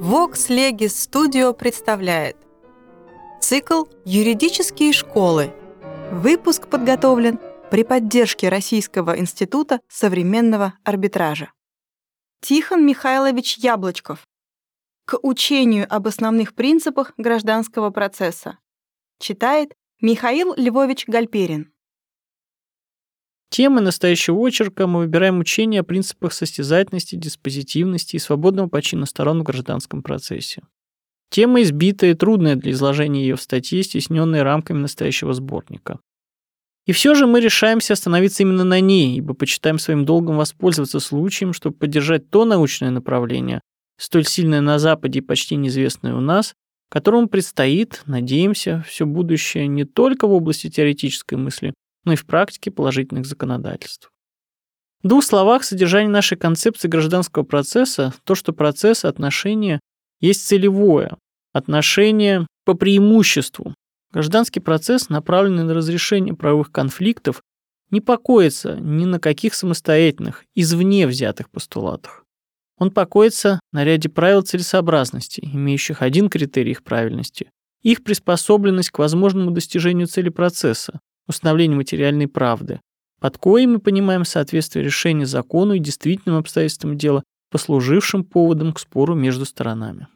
Vox Legis Studio представляет цикл «Юридические школы». Выпуск подготовлен при поддержке Российского института современного арбитража. Тихон Михайлович Яблочков. К учению об основных принципах гражданского процесса. Читает Михаил Львович Гальперин. Темы настоящего очерка мы выбираем учение о принципах состязательности, диспозитивности и свободного почина сторон в гражданском процессе. Тема избитая и трудная для изложения ее в статье, стесненной рамками настоящего сборника. И все же мы решаемся остановиться именно на ней, ибо почитаем своим долгом воспользоваться случаем, чтобы поддержать то научное направление, столь сильное на Западе и почти неизвестное у нас, которому предстоит, надеемся, все будущее не только в области теоретической мысли, но и в практике положительных законодательств. В двух словах содержание нашей концепции гражданского процесса – то, что процесс отношения есть целевое, отношение по преимуществу, Гражданский процесс, направленный на разрешение правовых конфликтов, не покоится ни на каких самостоятельных, извне взятых постулатах. Он покоится на ряде правил целесообразности, имеющих один критерий их правильности – их приспособленность к возможному достижению цели процесса, установлению материальной правды, под коей мы понимаем соответствие решения закону и действительным обстоятельствам дела, послужившим поводом к спору между сторонами.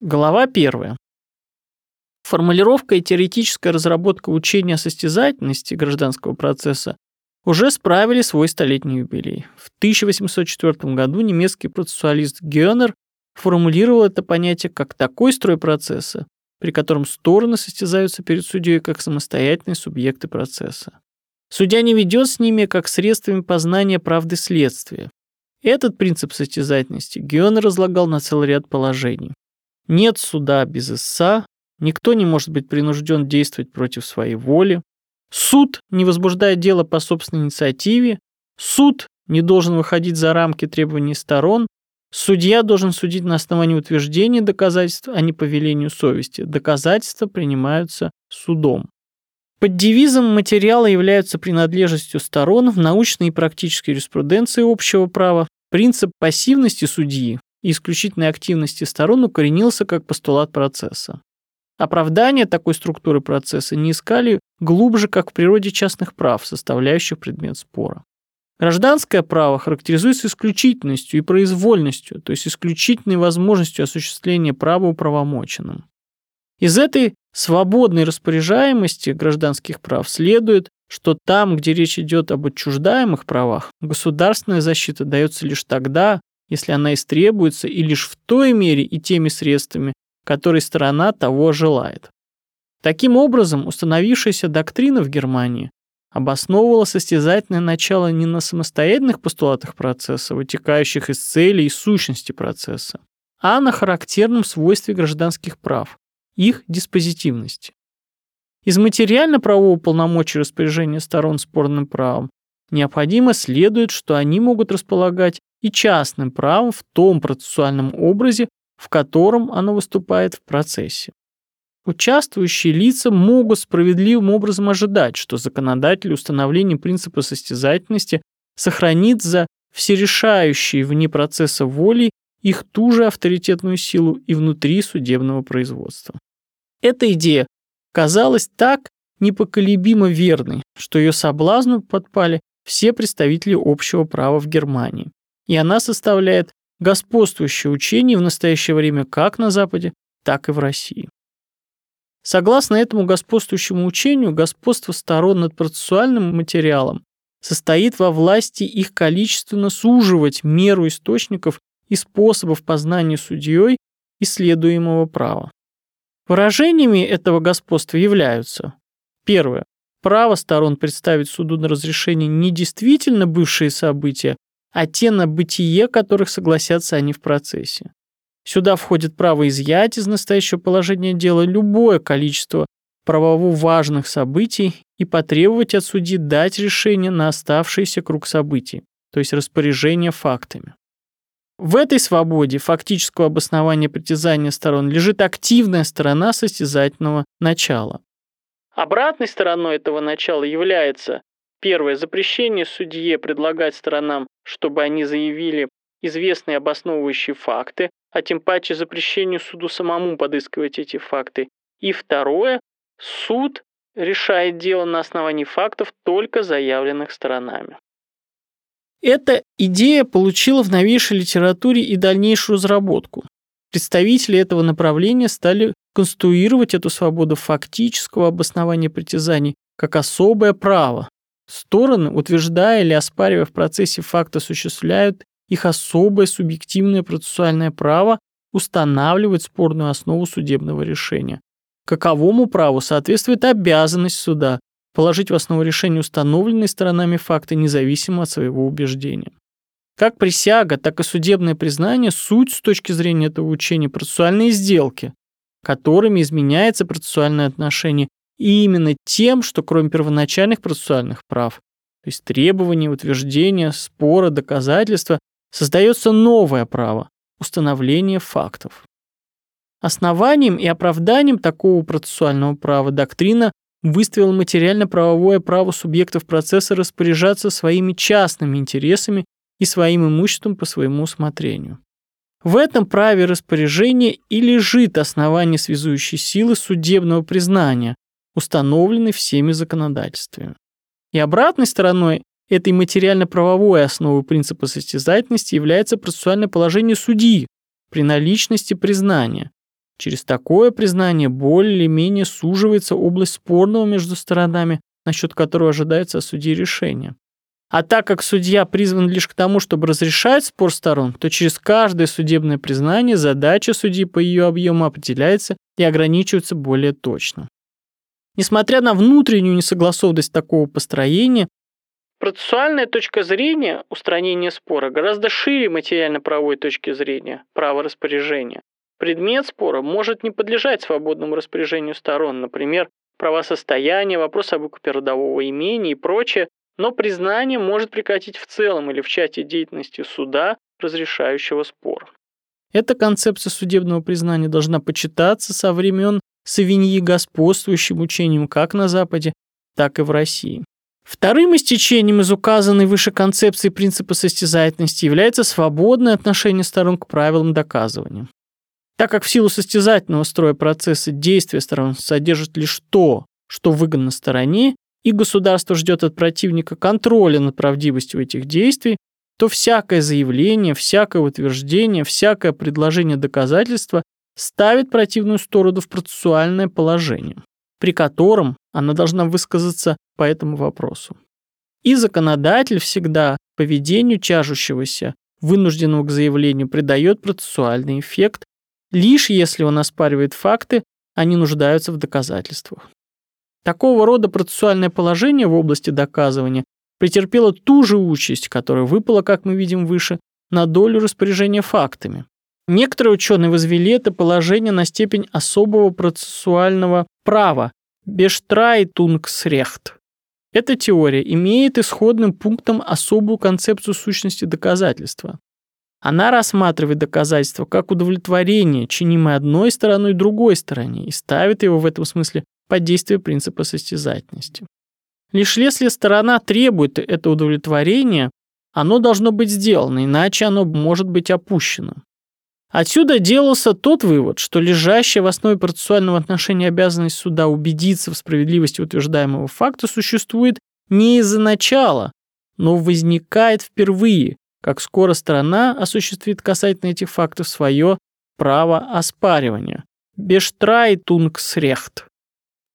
Глава первая. Формулировка и теоретическая разработка учения о состязательности гражданского процесса уже справили свой столетний юбилей. В 1804 году немецкий процессуалист Гёнер формулировал это понятие как такой строй процесса, при котором стороны состязаются перед судьей как самостоятельные субъекты процесса. Судья не ведет с ними как средствами познания правды следствия. Этот принцип состязательности Гёнер разлагал на целый ряд положений. Нет суда без ИСА, Никто не может быть принужден действовать против своей воли. Суд не возбуждает дело по собственной инициативе. Суд не должен выходить за рамки требований сторон. Судья должен судить на основании утверждений доказательств, а не по велению совести. Доказательства принимаются судом. Под девизом материала являются принадлежностью сторон в научной и практической юриспруденции общего права. Принцип пассивности судьи и исключительной активности сторон укоренился как постулат процесса. Оправдание такой структуры процесса не искали глубже, как в природе частных прав, составляющих предмет спора. Гражданское право характеризуется исключительностью и произвольностью, то есть исключительной возможностью осуществления права управомоченным. Из этой свободной распоряжаемости гражданских прав следует, что там, где речь идет об отчуждаемых правах, государственная защита дается лишь тогда, если она истребуется и лишь в той мере и теми средствами, которой сторона того желает. Таким образом, установившаяся доктрина в Германии обосновывала состязательное начало не на самостоятельных постулатах процесса, вытекающих из цели и сущности процесса, а на характерном свойстве гражданских прав, их диспозитивности. Из материально-правового полномочия распоряжения сторон спорным правом необходимо следует, что они могут располагать и частным правом в том процессуальном образе, в котором оно выступает в процессе. Участвующие лица могут справедливым образом ожидать, что законодатель установление принципа состязательности сохранит за всерешающей вне процесса воли их ту же авторитетную силу и внутри судебного производства. Эта идея казалась так непоколебимо верной, что ее соблазну подпали все представители общего права в Германии, и она составляет господствующее учение в настоящее время как на Западе, так и в России. Согласно этому господствующему учению, господство сторон над процессуальным материалом состоит во власти их количественно суживать меру источников и способов познания судьей исследуемого права. Выражениями этого господства являются первое право сторон представить суду на разрешение недействительно бывшие события, а те на бытие которых согласятся они в процессе. Сюда входит право изъять из настоящего положения дела любое количество правово важных событий и потребовать от судьи дать решение на оставшийся круг событий, то есть распоряжение фактами. В этой свободе фактического обоснования притязания сторон лежит активная сторона состязательного начала. Обратной стороной этого начала является первое запрещение судье предлагать сторонам, чтобы они заявили известные обосновывающие факты, а тем паче запрещению суду самому подыскивать эти факты. И второе, суд решает дело на основании фактов, только заявленных сторонами. Эта идея получила в новейшей литературе и дальнейшую разработку. Представители этого направления стали конструировать эту свободу фактического обоснования притязаний как особое право. Стороны, утверждая или оспаривая в процессе факт, осуществляют их особое субъективное процессуальное право устанавливать спорную основу судебного решения. Каковому праву соответствует обязанность суда положить в основу решения установленные сторонами факты независимо от своего убеждения. Как присяга, так и судебное признание – суть с точки зрения этого учения процессуальные сделки, которыми изменяется процессуальное отношение и именно тем, что кроме первоначальных процессуальных прав, то есть требования, утверждения, спора, доказательства, создается новое право – установление фактов. Основанием и оправданием такого процессуального права доктрина выставила материально-правовое право субъектов процесса распоряжаться своими частными интересами и своим имуществом по своему усмотрению. В этом праве распоряжения и лежит основание связующей силы судебного признания, установленной всеми законодательствами. И обратной стороной этой материально-правовой основы принципа состязательности является процессуальное положение судьи при наличности признания. Через такое признание более или менее суживается область спорного между сторонами, насчет которого ожидается от судьи решения. А так как судья призван лишь к тому, чтобы разрешать спор сторон, то через каждое судебное признание задача судьи по ее объему определяется и ограничивается более точно. Несмотря на внутреннюю несогласованность такого построения, процессуальная точка зрения устранения спора гораздо шире материально-правовой точки зрения права распоряжения. Предмет спора может не подлежать свободному распоряжению сторон, например, права состояния, вопрос об выкупе родового имения и прочее, но признание может прекратить в целом или в части деятельности суда, разрешающего спор. Эта концепция судебного признания должна почитаться со времен Савиньи господствующим учением как на Западе, так и в России. Вторым истечением из указанной выше концепции принципа состязательности является свободное отношение сторон к правилам доказывания. Так как в силу состязательного строя процесса действия сторон содержит лишь то, что выгодно стороне, и государство ждет от противника контроля над правдивостью этих действий, то всякое заявление, всякое утверждение, всякое предложение доказательства ставит противную сторону в процессуальное положение, при котором она должна высказаться по этому вопросу. И законодатель всегда поведению чажущегося, вынужденного к заявлению, придает процессуальный эффект, лишь если он оспаривает факты, они нуждаются в доказательствах. Такого рода процессуальное положение в области доказывания претерпело ту же участь, которая выпала, как мы видим выше, на долю распоряжения фактами. Некоторые ученые возвели это положение на степень особого процессуального права Бештрейтунгсрехт. Эта теория имеет исходным пунктом особую концепцию сущности доказательства. Она рассматривает доказательство как удовлетворение, чинимое одной стороной другой стороне, и ставит его в этом смысле под действие принципа состязательности. Лишь если сторона требует это удовлетворение, оно должно быть сделано, иначе оно может быть опущено. Отсюда делался тот вывод, что лежащая в основе процессуального отношения обязанность суда убедиться в справедливости утверждаемого факта существует не из-за начала, но возникает впервые, как скоро сторона осуществит касательно этих фактов свое право оспаривания. Бештрайтунгсрехт.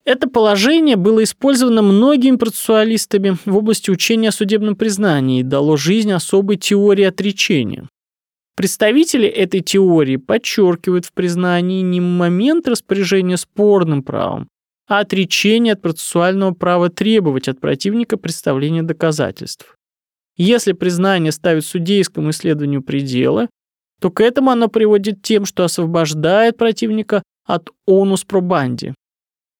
Это положение было использовано многими процессуалистами в области учения о судебном признании и дало жизнь особой теории отречения. Представители этой теории подчеркивают в признании не момент распоряжения спорным правом, а отречение от процессуального права требовать от противника представления доказательств. Если признание ставит судейскому исследованию пределы, то к этому оно приводит тем, что освобождает противника от онус пробанди,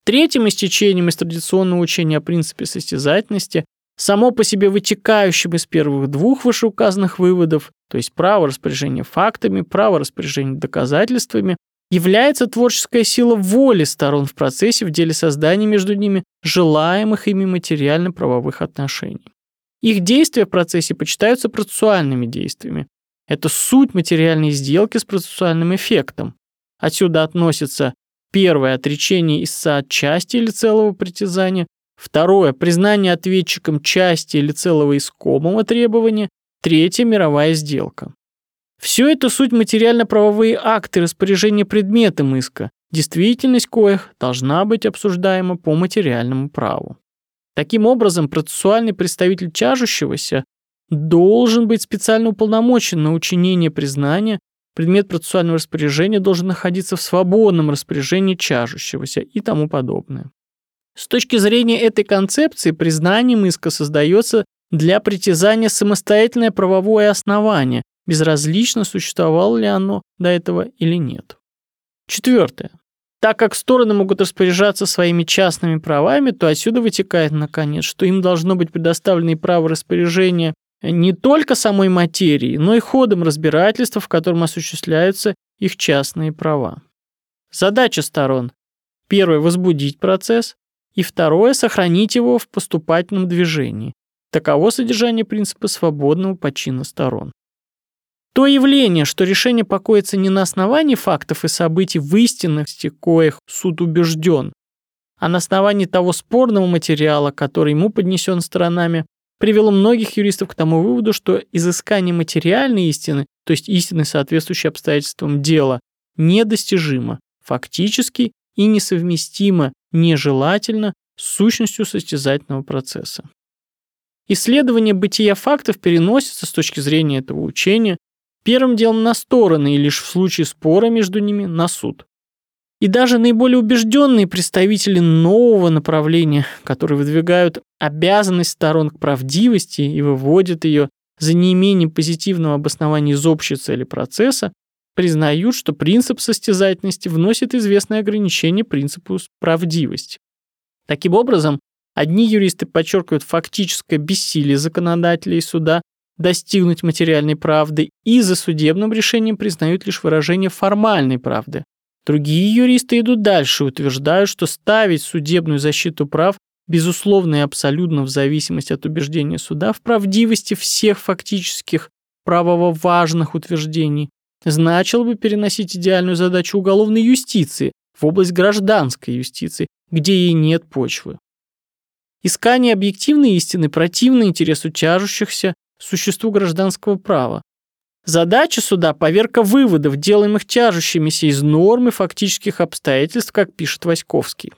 Третьим истечением из традиционного учения о принципе состязательности, само по себе вытекающим из первых двух вышеуказанных выводов, то есть право распоряжения фактами, право распоряжения доказательствами, является творческая сила воли сторон в процессе в деле создания между ними желаемых ими материально-правовых отношений. Их действия в процессе почитаются процессуальными действиями. Это суть материальной сделки с процессуальным эффектом. Отсюда относится первое – отречение истца от части или целого притязания, второе – признание ответчиком части или целого искомого требования, третье – мировая сделка. Все это суть материально-правовые акты распоряжения предметом иска, действительность коих должна быть обсуждаема по материальному праву. Таким образом, процессуальный представитель чажущегося должен быть специально уполномочен на учинение признания, предмет процессуального распоряжения должен находиться в свободном распоряжении чажущегося и тому подобное. С точки зрения этой концепции, признанием иска создается для притязания самостоятельное правовое основание, безразлично, существовало ли оно до этого или нет. Четвертое. Так как стороны могут распоряжаться своими частными правами, то отсюда вытекает, наконец, что им должно быть предоставлено и право распоряжения не только самой материи, но и ходом разбирательства, в котором осуществляются их частные права. Задача сторон. Первое – возбудить процесс, и второе – сохранить его в поступательном движении. Таково содержание принципа свободного почина сторон. То явление, что решение покоится не на основании фактов и событий в истинности, коих суд убежден, а на основании того спорного материала, который ему поднесен сторонами, привело многих юристов к тому выводу, что изыскание материальной истины, то есть истины, соответствующей обстоятельствам дела, недостижимо, фактически и несовместимо, нежелательно с сущностью состязательного процесса. Исследование бытия фактов переносится с точки зрения этого учения Первым делом на стороны и лишь в случае спора между ними на суд. И даже наиболее убежденные представители нового направления, которые выдвигают обязанность сторон к правдивости и выводят ее за неимением позитивного обоснования из общей цели процесса, признают, что принцип состязательности вносит известное ограничение принципу правдивости. Таким образом, одни юристы подчеркивают фактическое бессилие законодателей суда достигнуть материальной правды и за судебным решением признают лишь выражение формальной правды. Другие юристы идут дальше и утверждают, что ставить судебную защиту прав безусловно и абсолютно в зависимости от убеждения суда в правдивости всех фактических правово важных утверждений, значило бы переносить идеальную задачу уголовной юстиции в область гражданской юстиции, где ей нет почвы. Искание объективной истины противно интересу тяжущихся существу гражданского права. Задача суда – поверка выводов, делаемых тяжущимися из нормы фактических обстоятельств, как пишет Васьковский.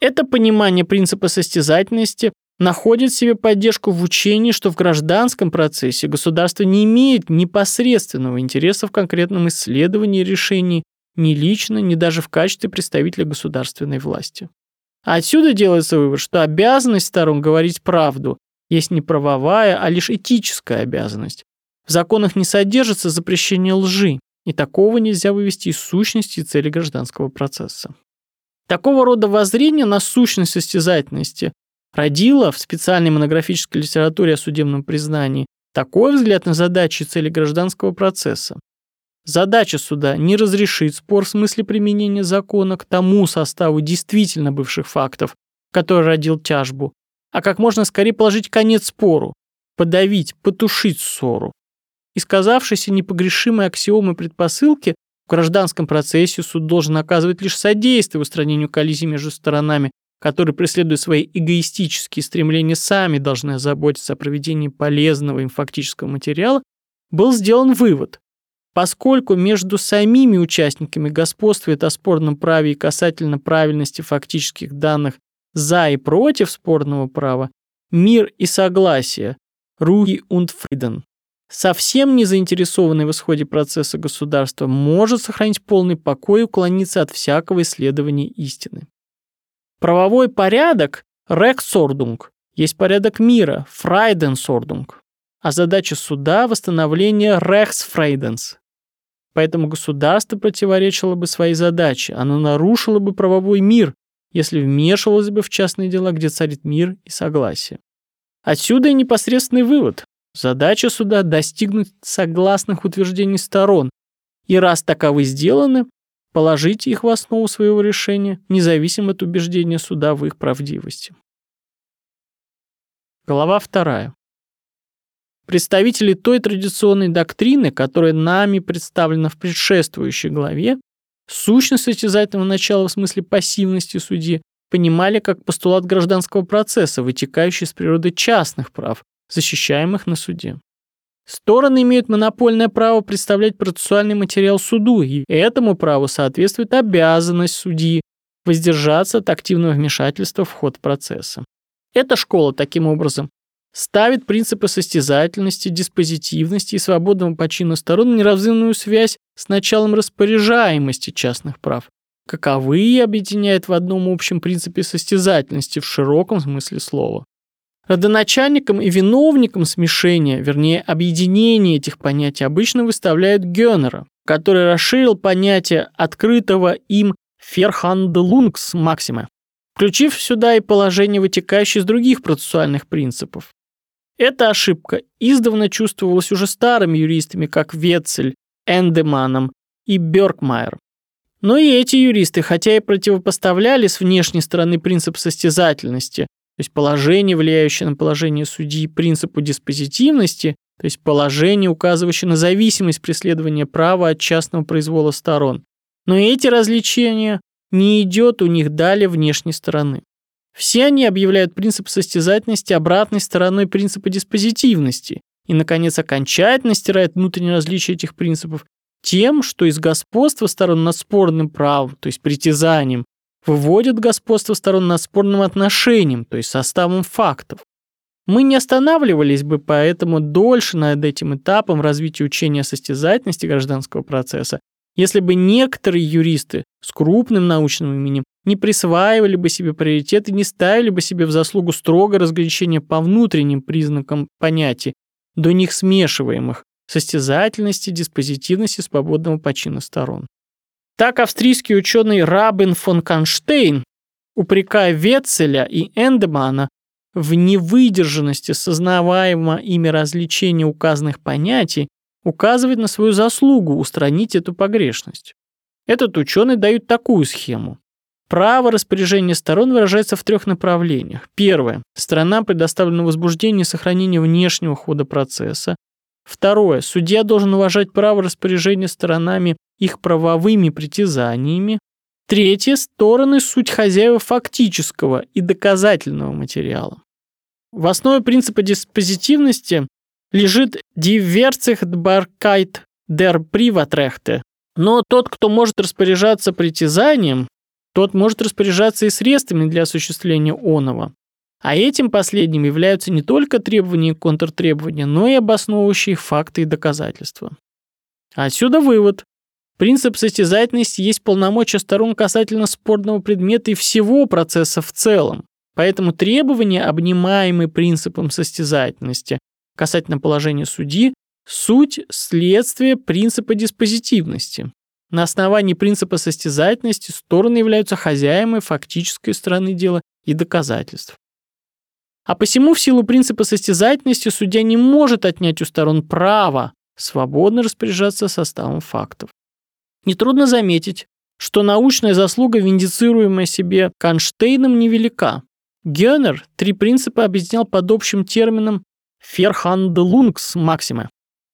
Это понимание принципа состязательности находит себе поддержку в учении, что в гражданском процессе государство не имеет непосредственного интереса в конкретном исследовании и решении ни лично, ни даже в качестве представителя государственной власти. Отсюда делается вывод, что обязанность сторон говорить правду есть не правовая, а лишь этическая обязанность. В законах не содержится запрещение лжи, и такого нельзя вывести из сущности и цели гражданского процесса. Такого рода воззрение на сущность состязательности родило в специальной монографической литературе о судебном признании такой взгляд на задачи и цели гражданского процесса. Задача суда не разрешить спор в смысле применения закона к тому составу действительно бывших фактов, который родил тяжбу, а как можно скорее положить конец спору, подавить, потушить ссору. И сказавшиеся непогрешимые аксиомы предпосылки в гражданском процессе суд должен оказывать лишь содействие устранению коллизий между сторонами, которые, преследуя свои эгоистические стремления, сами должны заботиться о проведении полезного им фактического материала, был сделан вывод. Поскольку между самими участниками господствует о спорном праве и касательно правильности фактических данных за и против спорного права, мир и согласие, Руи und Frieden. Совсем не заинтересованный в исходе процесса государства может сохранить полный покой и уклониться от всякого исследования истины. Правовой порядок Rechtsordnung есть порядок мира Friedensordnung, а задача суда – восстановление Rechtsfriedens. Поэтому государство противоречило бы своей задаче, оно нарушило бы правовой мир, если вмешивалась бы в частные дела, где царит мир и согласие. Отсюда и непосредственный вывод. Задача суда – достигнуть согласных утверждений сторон. И раз таковы сделаны, положите их в основу своего решения, независимо от убеждения суда в их правдивости. Глава вторая. Представители той традиционной доктрины, которая нами представлена в предшествующей главе, сущность состязательного начала в смысле пассивности судьи, понимали как постулат гражданского процесса, вытекающий из природы частных прав, защищаемых на суде. Стороны имеют монопольное право представлять процессуальный материал суду, и этому праву соответствует обязанность судьи воздержаться от активного вмешательства в ход процесса. Эта школа, таким образом, ставит принципы состязательности, диспозитивности и свободного почина сторон неразрывную связь с началом распоряжаемости частных прав, каковые объединяет в одном общем принципе состязательности в широком смысле слова. Родоначальником и виновником смешения, вернее, объединения этих понятий обычно выставляют Гёнера, который расширил понятие открытого им «ферханделунгс» максима, включив сюда и положение, вытекающее из других процессуальных принципов. Эта ошибка издавна чувствовалась уже старыми юристами, как Ветцель, Эндеманом и Бёркмайер. Но и эти юристы, хотя и противопоставляли с внешней стороны принцип состязательности, то есть положение, влияющее на положение судьи, принципу диспозитивности, то есть положение, указывающее на зависимость преследования права от частного произвола сторон. Но эти различия не идет у них далее внешней стороны. Все они объявляют принцип состязательности обратной стороной принципа диспозитивности и, наконец, окончательно стирают внутренние различия этих принципов тем, что из господства сторон над спорным правом, то есть притязанием, выводят господство сторон над спорным отношением, то есть составом фактов. Мы не останавливались бы поэтому дольше над этим этапом развития учения о состязательности гражданского процесса, если бы некоторые юристы с крупным научным именем не присваивали бы себе приоритет и не ставили бы себе в заслугу строго разграничения по внутренним признакам понятий, до них смешиваемых состязательности, диспозитивности свободного почина сторон. Так австрийский ученый Рабин фон Канштейн, упрекая Ветцеля и Эндемана в невыдержанности сознаваемого ими развлечения указанных понятий, указывает на свою заслугу устранить эту погрешность. Этот ученый дает такую схему. Право распоряжения сторон выражается в трех направлениях. Первое. Сторона предоставлена возбуждение и сохранение внешнего хода процесса. Второе. Судья должен уважать право распоряжения сторонами их правовыми притязаниями. Третье – стороны суть хозяева фактического и доказательного материала. В основе принципа диспозитивности лежит «Диверцихтбаркайт der Privatrechte», но тот, кто может распоряжаться притязанием, тот может распоряжаться и средствами для осуществления оного. А этим последним являются не только требования и контртребования, но и обосновывающие факты и доказательства. Отсюда вывод. Принцип состязательности есть полномочия сторон касательно спорного предмета и всего процесса в целом. Поэтому требования, обнимаемые принципом состязательности, касательно положения судьи, суть следствие принципа диспозитивности. На основании принципа состязательности стороны являются хозяевами фактической стороны дела и доказательств. А посему в силу принципа состязательности судья не может отнять у сторон право свободно распоряжаться составом фактов. Нетрудно заметить, что научная заслуга, виндицируемая себе Конштейном, невелика. Гёнер три принципа объединял под общим термином «ферханделунгс максиме».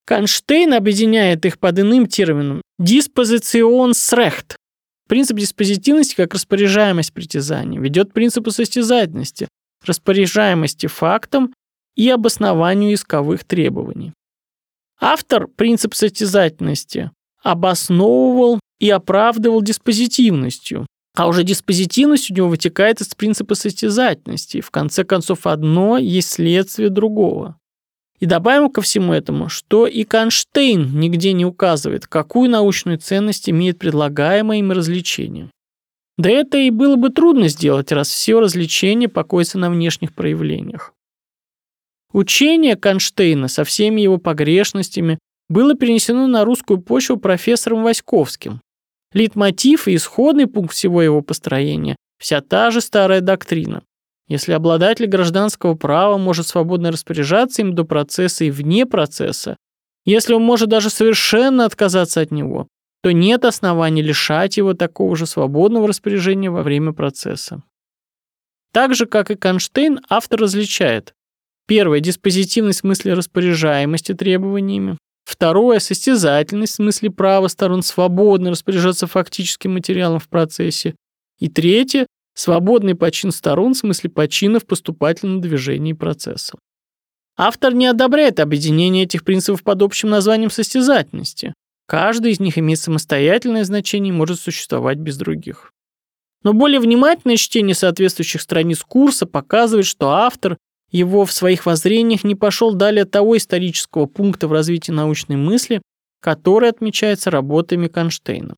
Конштейн объединяет их под иным термином «диспозиционсрехт». Принцип диспозитивности, как распоряжаемость притязаний, ведет к принципу состязательности, распоряжаемости фактом и обоснованию исковых требований. Автор принцип состязательности обосновывал и оправдывал диспозитивностью. А уже диспозитивность у него вытекает из принципа состязательности. В конце концов, одно есть следствие другого. И добавим ко всему этому, что и Конштейн нигде не указывает, какую научную ценность имеет предлагаемое им развлечение. Да это и было бы трудно сделать, раз все развлечения покоятся на внешних проявлениях. Учение Конштейна со всеми его погрешностями было перенесено на русскую почву профессором Васьковским. Литмотив и исходный пункт всего его построения – вся та же старая доктрина. Если обладатель гражданского права может свободно распоряжаться им до процесса и вне процесса, если он может даже совершенно отказаться от него, то нет оснований лишать его такого же свободного распоряжения во время процесса. Так же, как и Конштейн, автор различает первое – диспозитивность в смысле распоряжаемости требованиями, второе – состязательность в смысле права сторон свободно распоряжаться фактическим материалом в процессе, и третье – свободный почин сторон в смысле почина в поступательном движении процесса. Автор не одобряет объединение этих принципов под общим названием состязательности. Каждый из них имеет самостоятельное значение и может существовать без других. Но более внимательное чтение соответствующих страниц курса показывает, что автор его в своих воззрениях не пошел далее того исторического пункта в развитии научной мысли, который отмечается работами Конштейна.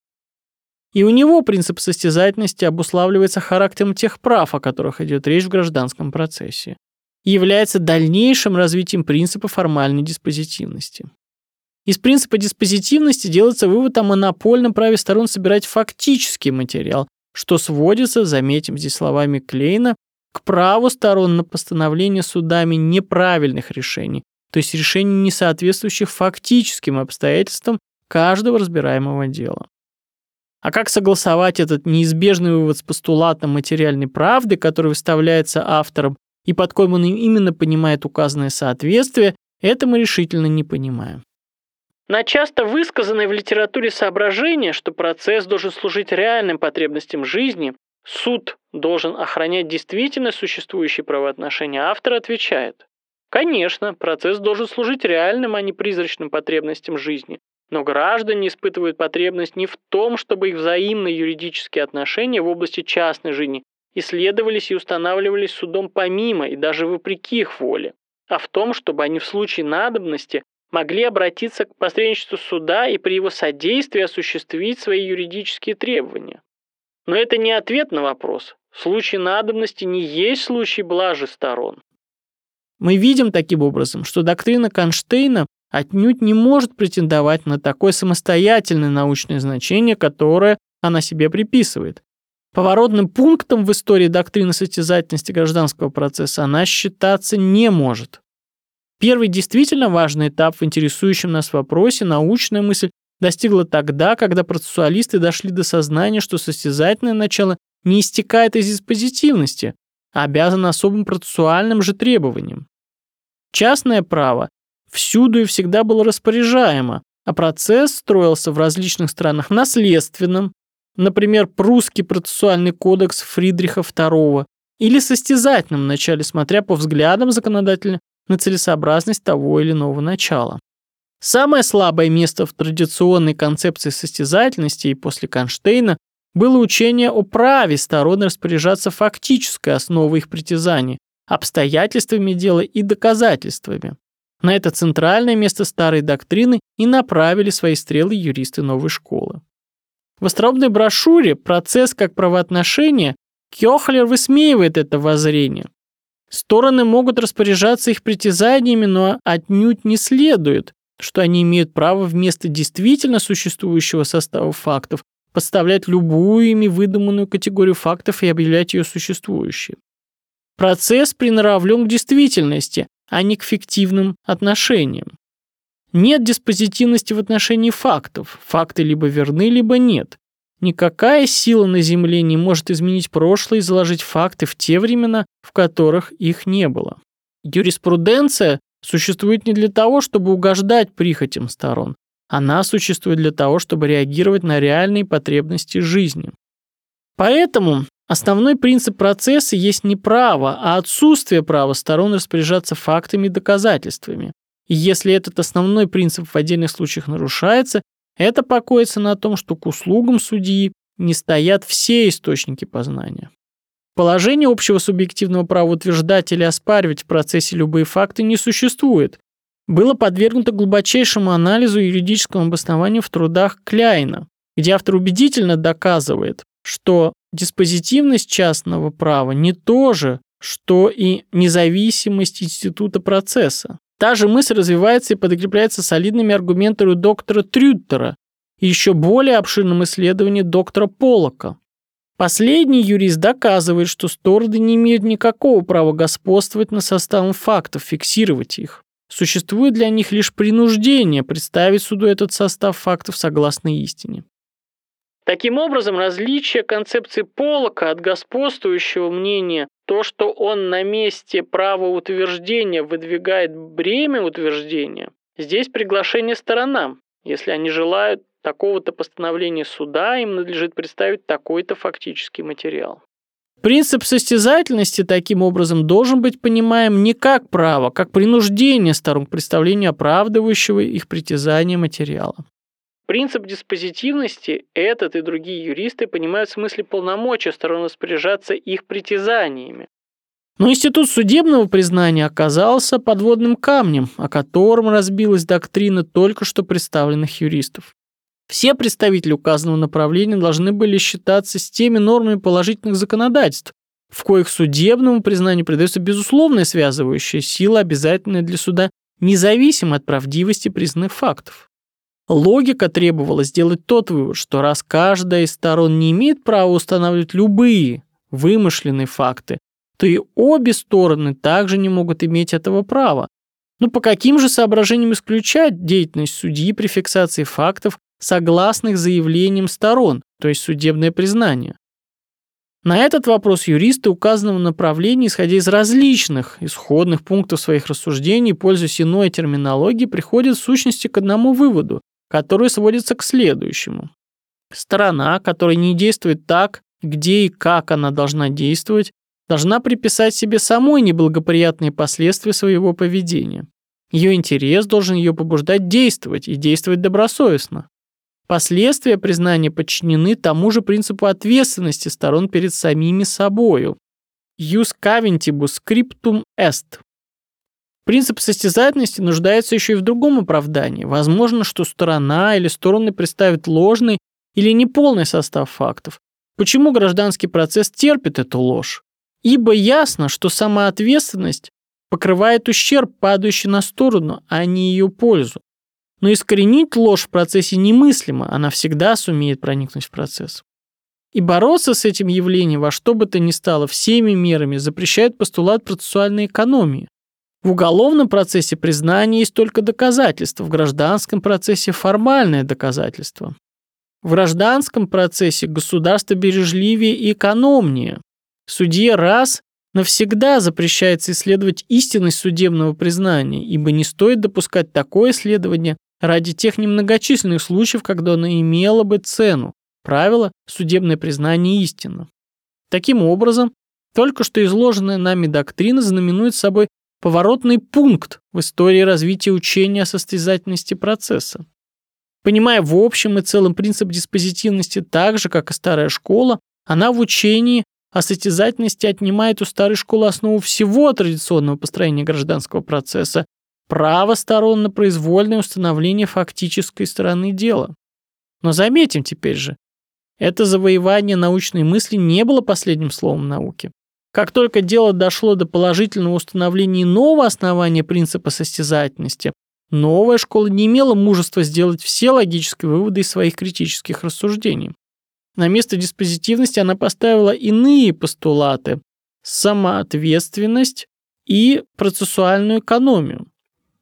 И у него принцип состязательности обуславливается характером тех прав, о которых идет речь в гражданском процессе, и является дальнейшим развитием принципа формальной диспозитивности. Из принципа диспозитивности делается вывод о монопольном праве сторон собирать фактический материал, что сводится, заметим здесь словами Клейна, к праву сторон на постановление судами неправильных решений, то есть решений, не соответствующих фактическим обстоятельствам каждого разбираемого дела. А как согласовать этот неизбежный вывод с постулатом материальной правды, который выставляется автором, и под он именно понимает указанное соответствие, это мы решительно не понимаем. На часто высказанное в литературе соображение, что процесс должен служить реальным потребностям жизни, суд должен охранять действительно существующие правоотношения, автор отвечает. Конечно, процесс должен служить реальным, а не призрачным потребностям жизни. Но граждане испытывают потребность не в том, чтобы их взаимные юридические отношения в области частной жизни исследовались и устанавливались судом помимо и даже вопреки их воле, а в том, чтобы они в случае надобности могли обратиться к посредничеству суда и при его содействии осуществить свои юридические требования. Но это не ответ на вопрос. Случай надобности не есть случай блажи сторон. Мы видим таким образом, что доктрина Конштейна отнюдь не может претендовать на такое самостоятельное научное значение, которое она себе приписывает. Поворотным пунктом в истории доктрины состязательности гражданского процесса она считаться не может. Первый действительно важный этап в интересующем нас вопросе научная мысль достигла тогда, когда процессуалисты дошли до сознания, что состязательное начало не истекает из диспозитивности, а обязано особым процессуальным же требованиям. Частное право всюду и всегда было распоряжаемо, а процесс строился в различных странах наследственным, например, прусский процессуальный кодекс Фридриха II, или состязательным начале, смотря по взглядам законодателя на целесообразность того или иного начала. Самое слабое место в традиционной концепции состязательности и после Конштейна было учение о праве сторон распоряжаться фактической основой их притязаний, обстоятельствами дела и доказательствами. На это центральное место старой доктрины и направили свои стрелы юристы новой школы. В остроумной брошюре «Процесс как правоотношение» Кёхлер высмеивает это воззрение. Стороны могут распоряжаться их притязаниями, но отнюдь не следует, что они имеют право вместо действительно существующего состава фактов подставлять любую ими выдуманную категорию фактов и объявлять ее существующей. Процесс приноравлен к действительности, а не к фиктивным отношениям. Нет диспозитивности в отношении фактов. Факты либо верны, либо нет. Никакая сила на Земле не может изменить прошлое и заложить факты в те времена, в которых их не было. Юриспруденция существует не для того, чтобы угождать прихотям сторон. Она существует для того, чтобы реагировать на реальные потребности жизни. Поэтому основной принцип процесса есть не право, а отсутствие права сторон распоряжаться фактами и доказательствами. И если этот основной принцип в отдельных случаях нарушается, это покоится на том, что к услугам судьи не стоят все источники познания. Положение общего субъективного права утверждать или оспаривать в процессе любые факты не существует. Было подвергнуто глубочайшему анализу и юридическому обоснованию в трудах Кляйна, где автор убедительно доказывает, что диспозитивность частного права не то же, что и независимость института процесса. Та же мысль развивается и подкрепляется солидными аргументами доктора Трюттера и еще более обширным исследованием доктора Полока. Последний юрист доказывает, что стороны не имеют никакого права господствовать над составом фактов, фиксировать их. Существует для них лишь принуждение представить суду этот состав фактов согласно истине. Таким образом, различие концепции Полока от господствующего мнения, то, что он на месте права утверждения выдвигает бремя утверждения, здесь приглашение сторонам. Если они желают такого-то постановления суда, им надлежит представить такой-то фактический материал. Принцип состязательности таким образом должен быть понимаем не как право, как принуждение сторон к представлению оправдывающего их притязания материала. Принцип диспозитивности этот и другие юристы понимают в смысле полномочия сторон распоряжаться их притязаниями. Но институт судебного признания оказался подводным камнем, о котором разбилась доктрина только что представленных юристов. Все представители указанного направления должны были считаться с теми нормами положительных законодательств, в коих судебному признанию придается безусловная связывающая сила, обязательная для суда, независимо от правдивости признанных фактов. Логика требовала сделать тот вывод, что раз каждая из сторон не имеет права устанавливать любые вымышленные факты, то и обе стороны также не могут иметь этого права. Но по каким же соображениям исключать деятельность судьи при фиксации фактов, согласных заявлениям сторон, то есть судебное признание? На этот вопрос юристы указанного направления, исходя из различных исходных пунктов своих рассуждений, пользуясь иной терминологией, приходят в сущности к одному выводу, который сводится к следующему. Сторона, которая не действует так, где и как она должна действовать, должна приписать себе самой неблагоприятные последствия своего поведения. Ее интерес должен ее побуждать действовать и действовать добросовестно. Последствия признания подчинены тому же принципу ответственности сторон перед самими собою. Jus caventibus scriptum est. Принцип состязательности нуждается еще и в другом оправдании. Возможно, что сторона или стороны представят ложный или неполный состав фактов. Почему гражданский процесс терпит эту ложь? Ибо ясно, что сама ответственность покрывает ущерб, падающий на сторону, а не ее пользу. Но искоренить ложь в процессе немыслимо, она всегда сумеет проникнуть в процесс. И бороться с этим явлением во что бы то ни стало всеми мерами запрещает постулат процессуальной экономии. В уголовном процессе признание есть только доказательство, в гражданском процессе формальное доказательство. В гражданском процессе государство бережливее и экономнее. Судье раз навсегда запрещается исследовать истинность судебного признания, ибо не стоит допускать такое исследование ради тех немногочисленных случаев, когда оно имело бы цену. Правило «судебное признание истинно». Таким образом, только что изложенная нами доктрина знаменует собой поворотный пункт в истории развития учения о состязательности процесса. Понимая в общем и целом принцип диспозитивности так же, как и старая школа, она в учении о состязательности отнимает у старой школы основу всего традиционного построения гражданского процесса, право сторон на произвольное установление фактической стороны дела. Но заметим теперь же, это завоевание научной мысли не было последним словом науки. Как только дело дошло до положительного установления нового основания принципа состязательности, новая школа не имела мужества сделать все логические выводы из своих критических рассуждений. На место диспозитивности она поставила иные постулаты – самоответственность и процессуальную экономию.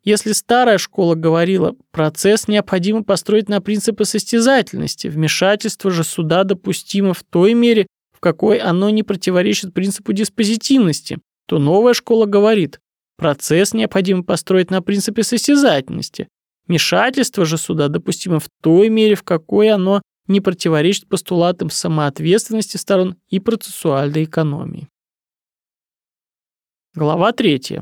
Если старая школа говорила, процесс необходимо построить на принципы состязательности, вмешательство же суда допустимо в той мере, в какой оно не противоречит принципу диспозитивности, то новая школа говорит, процесс необходимо построить на принципе состязательности. Вмешательство же суда допустимо в той мере, в какой оно не противоречит постулатам самоответственности сторон и процессуальной экономии. Глава 3.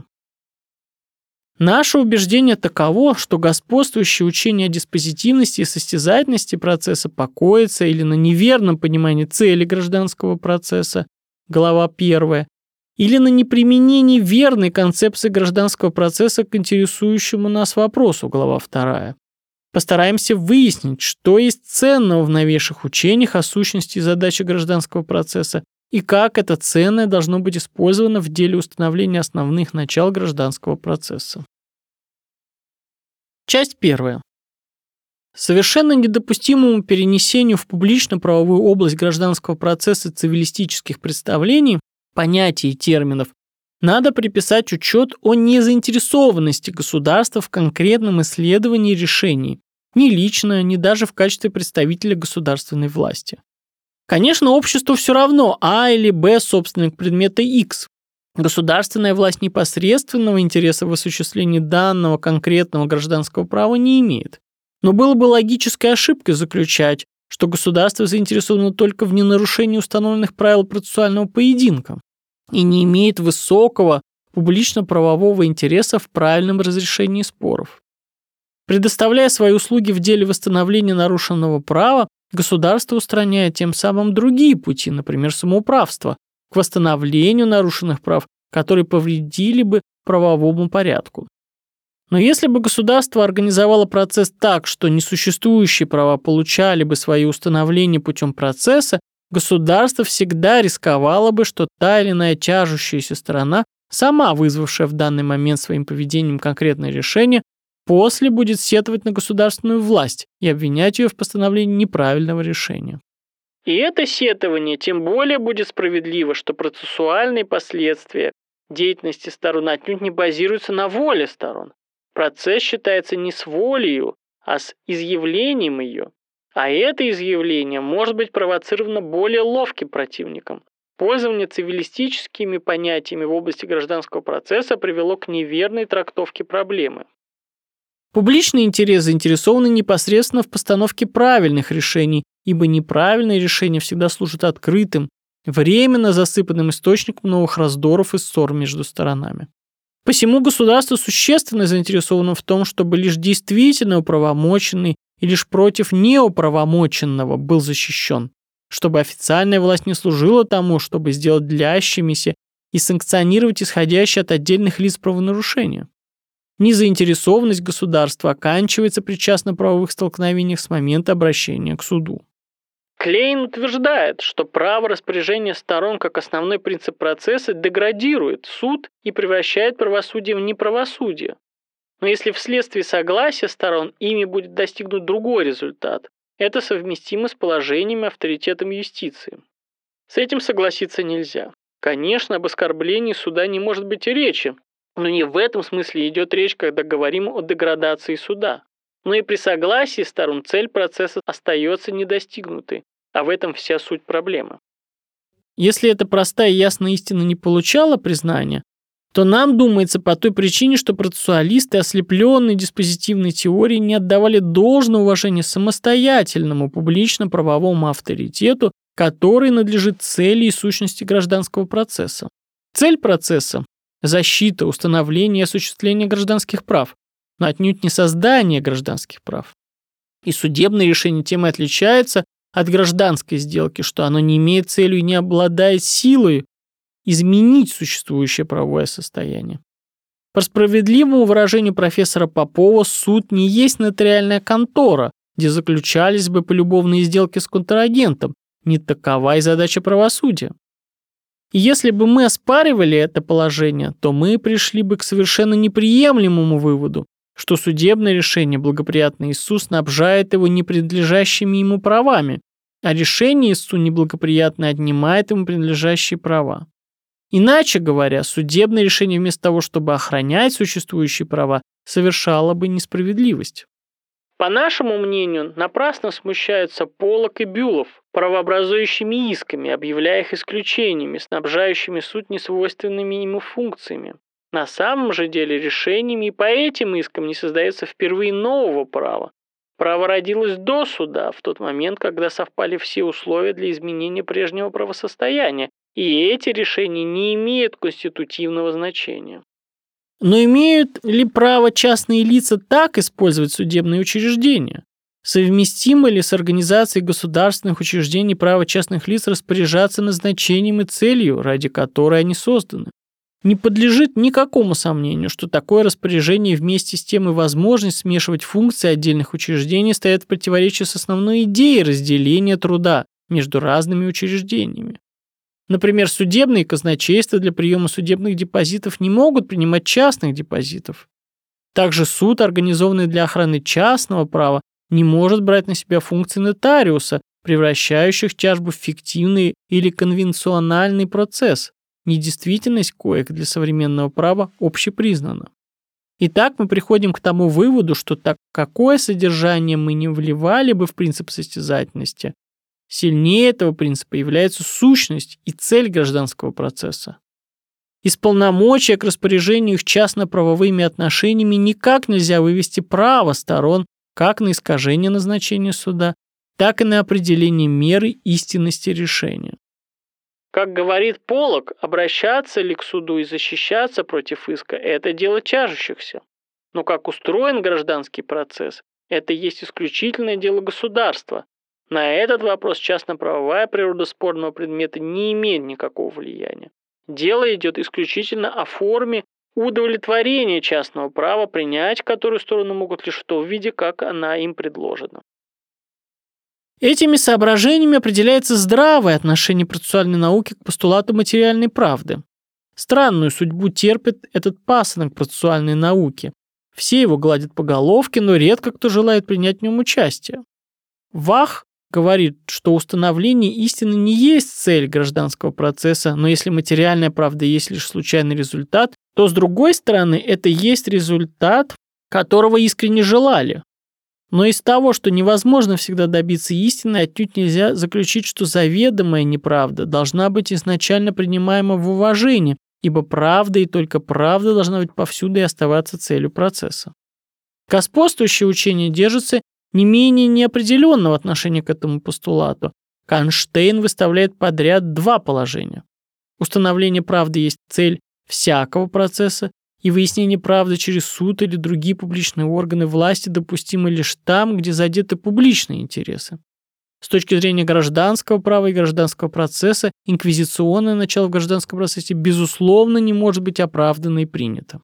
Наше убеждение таково, что господствующее учение о диспозитивности и состязательности процесса покоится или на неверном понимании цели гражданского процесса, глава 1, или на неприменении верной концепции гражданского процесса к интересующему нас вопросу, глава 2. Постараемся выяснить, что есть ценного в новейших учениях о сущности и задаче гражданского процесса и как это ценное должно быть использовано в деле установления основных начал гражданского процесса. Часть первая. Совершенно недопустимому перенесению в публично-правовую область гражданского процесса цивилистических представлений, понятий и терминов надо приписать учет о незаинтересованности государства в конкретном исследовании решений, ни лично, ни даже в качестве представителя государственной власти. Конечно, обществу все равно, А или Б собственник предмета X. Государственная власть непосредственного интереса в осуществлении данного конкретного гражданского права не имеет. Но было бы логической ошибкой заключать, что государство заинтересовано только в ненарушении установленных правил процессуального поединка и не имеет высокого публично-правового интереса в правильном разрешении споров. Предоставляя свои услуги в деле восстановления нарушенного права, Государство устраняет тем самым другие пути, например, самоуправство, к восстановлению нарушенных прав, которые повредили бы правовому порядку. Но если бы государство организовало процесс так, что несуществующие права получали бы свои установления путем процесса, государство всегда рисковало бы, что та или иная тяжущаяся сторона, сама вызвавшая в данный момент своим поведением конкретное решение, после будет сетовать на государственную власть и обвинять ее в постановлении неправильного решения. И это сетование тем более будет справедливо, что процессуальные последствия деятельности сторон отнюдь не базируются на воле сторон. Процесс считается не с волею, а с изъявлением ее. А это изъявление может быть провоцировано более ловким противником. Пользование цивилистическими понятиями в области гражданского процесса привело к неверной трактовке проблемы. Публичный интерес заинтересован непосредственно в постановке правильных решений, ибо неправильные решения всегда служат открытым, временно засыпанным источником новых раздоров и ссор между сторонами. Посему государство существенно заинтересовано в том, чтобы лишь действительно управомоченный и лишь против неуправомоченного был защищен, чтобы официальная власть не служила тому, чтобы сделать длящимися и санкционировать исходящие от отдельных лиц правонарушения. Незаинтересованность государства оканчивается при частно-правовых столкновениях с момента обращения к суду. Клейн утверждает, что право распоряжения сторон как основной принцип процесса деградирует суд и превращает правосудие в неправосудие. Но если вследствие согласия сторон ими будет достигнут другой результат, это совместимо с положениями авторитетом юстиции. С этим согласиться нельзя. Конечно, об оскорблении суда не может быть и речи, но не в этом смысле идет речь, когда говорим о деградации суда. Но и при согласии сторон цель процесса остается недостигнутой, а в этом вся суть проблемы. Если эта простая и ясная истина не получала признания, то нам думается по той причине, что процессуалисты, ослепленные диспозитивной теорией, не отдавали должное уважение самостоятельному публично-правовому авторитету, который надлежит цели и сущности гражданского процесса. Цель процесса защита, установление и осуществление гражданских прав, но отнюдь не создание гражданских прав. И судебное решение тем отличается от гражданской сделки, что оно не имеет целью и не обладает силой изменить существующее правовое состояние. По справедливому выражению профессора Попова, суд не есть нотариальная контора, где заключались бы полюбовные сделки с контрагентом. Не такова и задача правосудия. Если бы мы оспаривали это положение, то мы пришли бы к совершенно неприемлемому выводу, что судебное решение благоприятный Иисус снабжает его непринадлежащими ему правами, а решение Иисусу неблагоприятно отнимает ему принадлежащие права. Иначе говоря, судебное решение вместо того, чтобы охранять существующие права, совершало бы несправедливость. По нашему мнению, напрасно смущаются Полок и Бюлов правообразующими исками, объявляя их исключениями, снабжающими суд несвойственными ему функциями. На самом же деле решениями и по этим искам не создается впервые нового права. Право родилось до суда, в тот момент, когда совпали все условия для изменения прежнего правосостояния, и эти решения не имеют конститутивного значения. Но имеют ли право частные лица так использовать судебные учреждения? Совместимо ли с организацией государственных учреждений право частных лиц распоряжаться назначением и целью, ради которой они созданы? Не подлежит никакому сомнению, что такое распоряжение вместе с тем и возможность смешивать функции отдельных учреждений стоят в противоречии с основной идеей разделения труда между разными учреждениями. Например, судебные казначейства для приема судебных депозитов не могут принимать частных депозитов. Также суд, организованный для охраны частного права, не может брать на себя функции нотариуса, превращающих тяжбу в фиктивный или конвенциональный процесс. Недействительность коек для современного права общепризнана. Итак, мы приходим к тому выводу, что так какое содержание мы не вливали бы в принцип состязательности, сильнее этого принципа является сущность и цель гражданского процесса. Из полномочия к распоряжению их частно-правовыми отношениями никак нельзя вывести право сторон как на искажение назначения суда, так и на определение меры истинности решения. Как говорит Полок, обращаться ли к суду и защищаться против иска – это дело чажущихся. Но как устроен гражданский процесс, это есть исключительное дело государства. На этот вопрос частно-правовая природа спорного предмета не имеет никакого влияния. Дело идет исключительно о форме удовлетворения частного права, принять которую стороны могут лишь в том виде, как она им предложена. Этими соображениями определяется здравое отношение процессуальной науки к постулату материальной правды. Странную судьбу терпит этот пасынок процессуальной науки. Все его гладят по головке, но редко кто желает принять в нем участие. Вах говорит, что установление истины не есть цель гражданского процесса, но если материальная правда есть лишь случайный результат, то с другой стороны это есть результат, которого искренне желали. Но из того, что невозможно всегда добиться истины, отнюдь нельзя заключить, что заведомая неправда должна быть изначально принимаема в уважение, ибо правда и только правда должна быть повсюду и оставаться целью процесса. Господствующее учение держится не менее неопределенного отношения к этому постулату. Канштейн выставляет подряд два положения. Установление правды есть цель всякого процесса, и выяснение правды через суд или другие публичные органы власти допустимы лишь там, где задеты публичные интересы. С точки зрения гражданского права и гражданского процесса, инквизиционное начало в гражданском процессе безусловно не может быть оправдано и принято.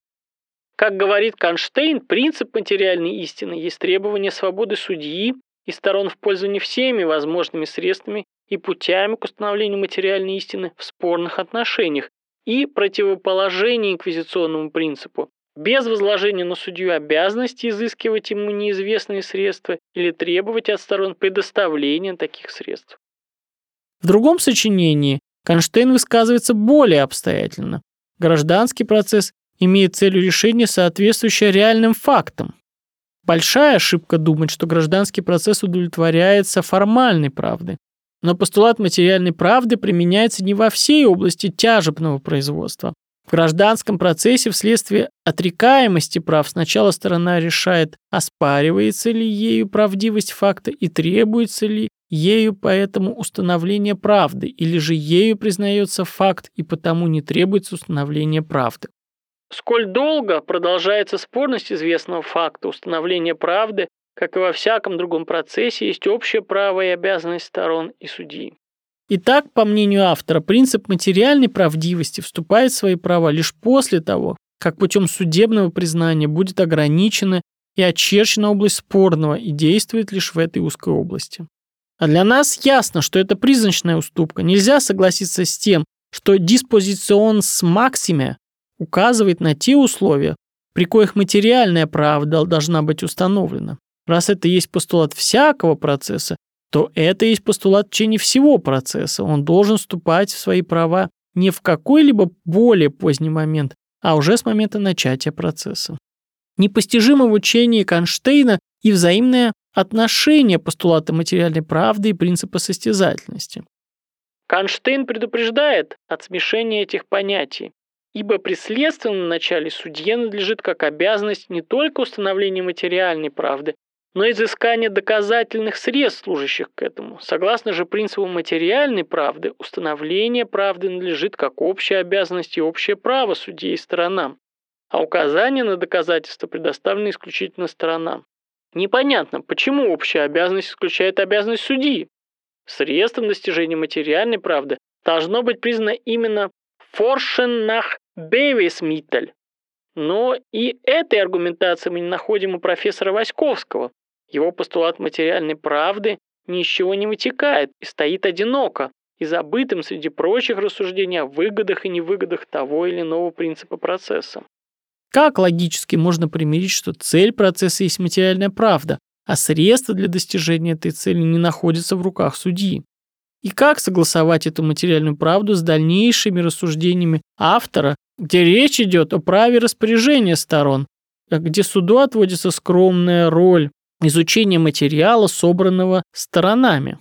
Как говорит Конштейн, принцип материальной истины есть требование свободы судьи и сторон в пользовании всеми возможными средствами и путями к установлению материальной истины в спорных отношениях, и противоположение инквизиционному принципу без возложения на судью обязанности изыскивать ему неизвестные средства или требовать от сторон предоставления таких средств. В другом сочинении Конштейн высказывается более обстоятельно. Гражданский процесс имеет целью решения, соответствующее реальным фактам. Большая ошибка думать, что гражданский процесс удовлетворяется формальной правдой, но постулат материальной правды применяется не во всей области тяжебного производства. В гражданском процессе вследствие отрекаемости прав сначала сторона решает, оспаривается ли ею правдивость факта и требуется ли ею поэтому установление правды, или же ею признается факт и потому не требуется установление правды. Сколь долго продолжается спорность известного факта установления правды, как и во всяком другом процессе, есть общее право и обязанность сторон и судьи. Итак, по мнению автора, принцип материальной правдивости вступает в свои права лишь после того, как путем судебного признания будет ограничена и очерчена область спорного и действует лишь в этой узкой области. А для нас ясно, что это призрачная уступка. Нельзя согласиться с тем, что диспозицион с максиме указывает на те условия, при коих материальная правда должна быть установлена. Раз это есть постулат всякого процесса, то это есть постулат в течение всего процесса. Он должен вступать в свои права не в какой-либо более поздний момент, а уже с момента начатия процесса. Непостижимо в учении Конштейна и взаимное отношение постулата материальной правды и принципа состязательности. Конштейн предупреждает от смешения этих понятий, ибо при следственном начале судье надлежит как обязанность не только установления материальной правды, но изыскание доказательных средств, служащих к этому. Согласно же принципу материальной правды, установление правды надлежит как общая обязанность и общее право судей и сторонам, а указание на доказательства предоставлено исключительно сторонам. Непонятно, почему общая обязанность исключает обязанность судьи. Средством достижения материальной правды должно быть признано именно «форшеннах бевисмиттель». Но и этой аргументации мы не находим у профессора Васьковского, его постулат материальной правды ни из чего не вытекает и стоит одиноко, и забытым среди прочих рассуждений о выгодах и невыгодах того или иного принципа процесса. Как логически можно примирить, что цель процесса есть материальная правда, а средства для достижения этой цели не находятся в руках судьи? И как согласовать эту материальную правду с дальнейшими рассуждениями автора, где речь идет о праве распоряжения сторон, где суду отводится скромная роль изучения материала, собранного сторонами.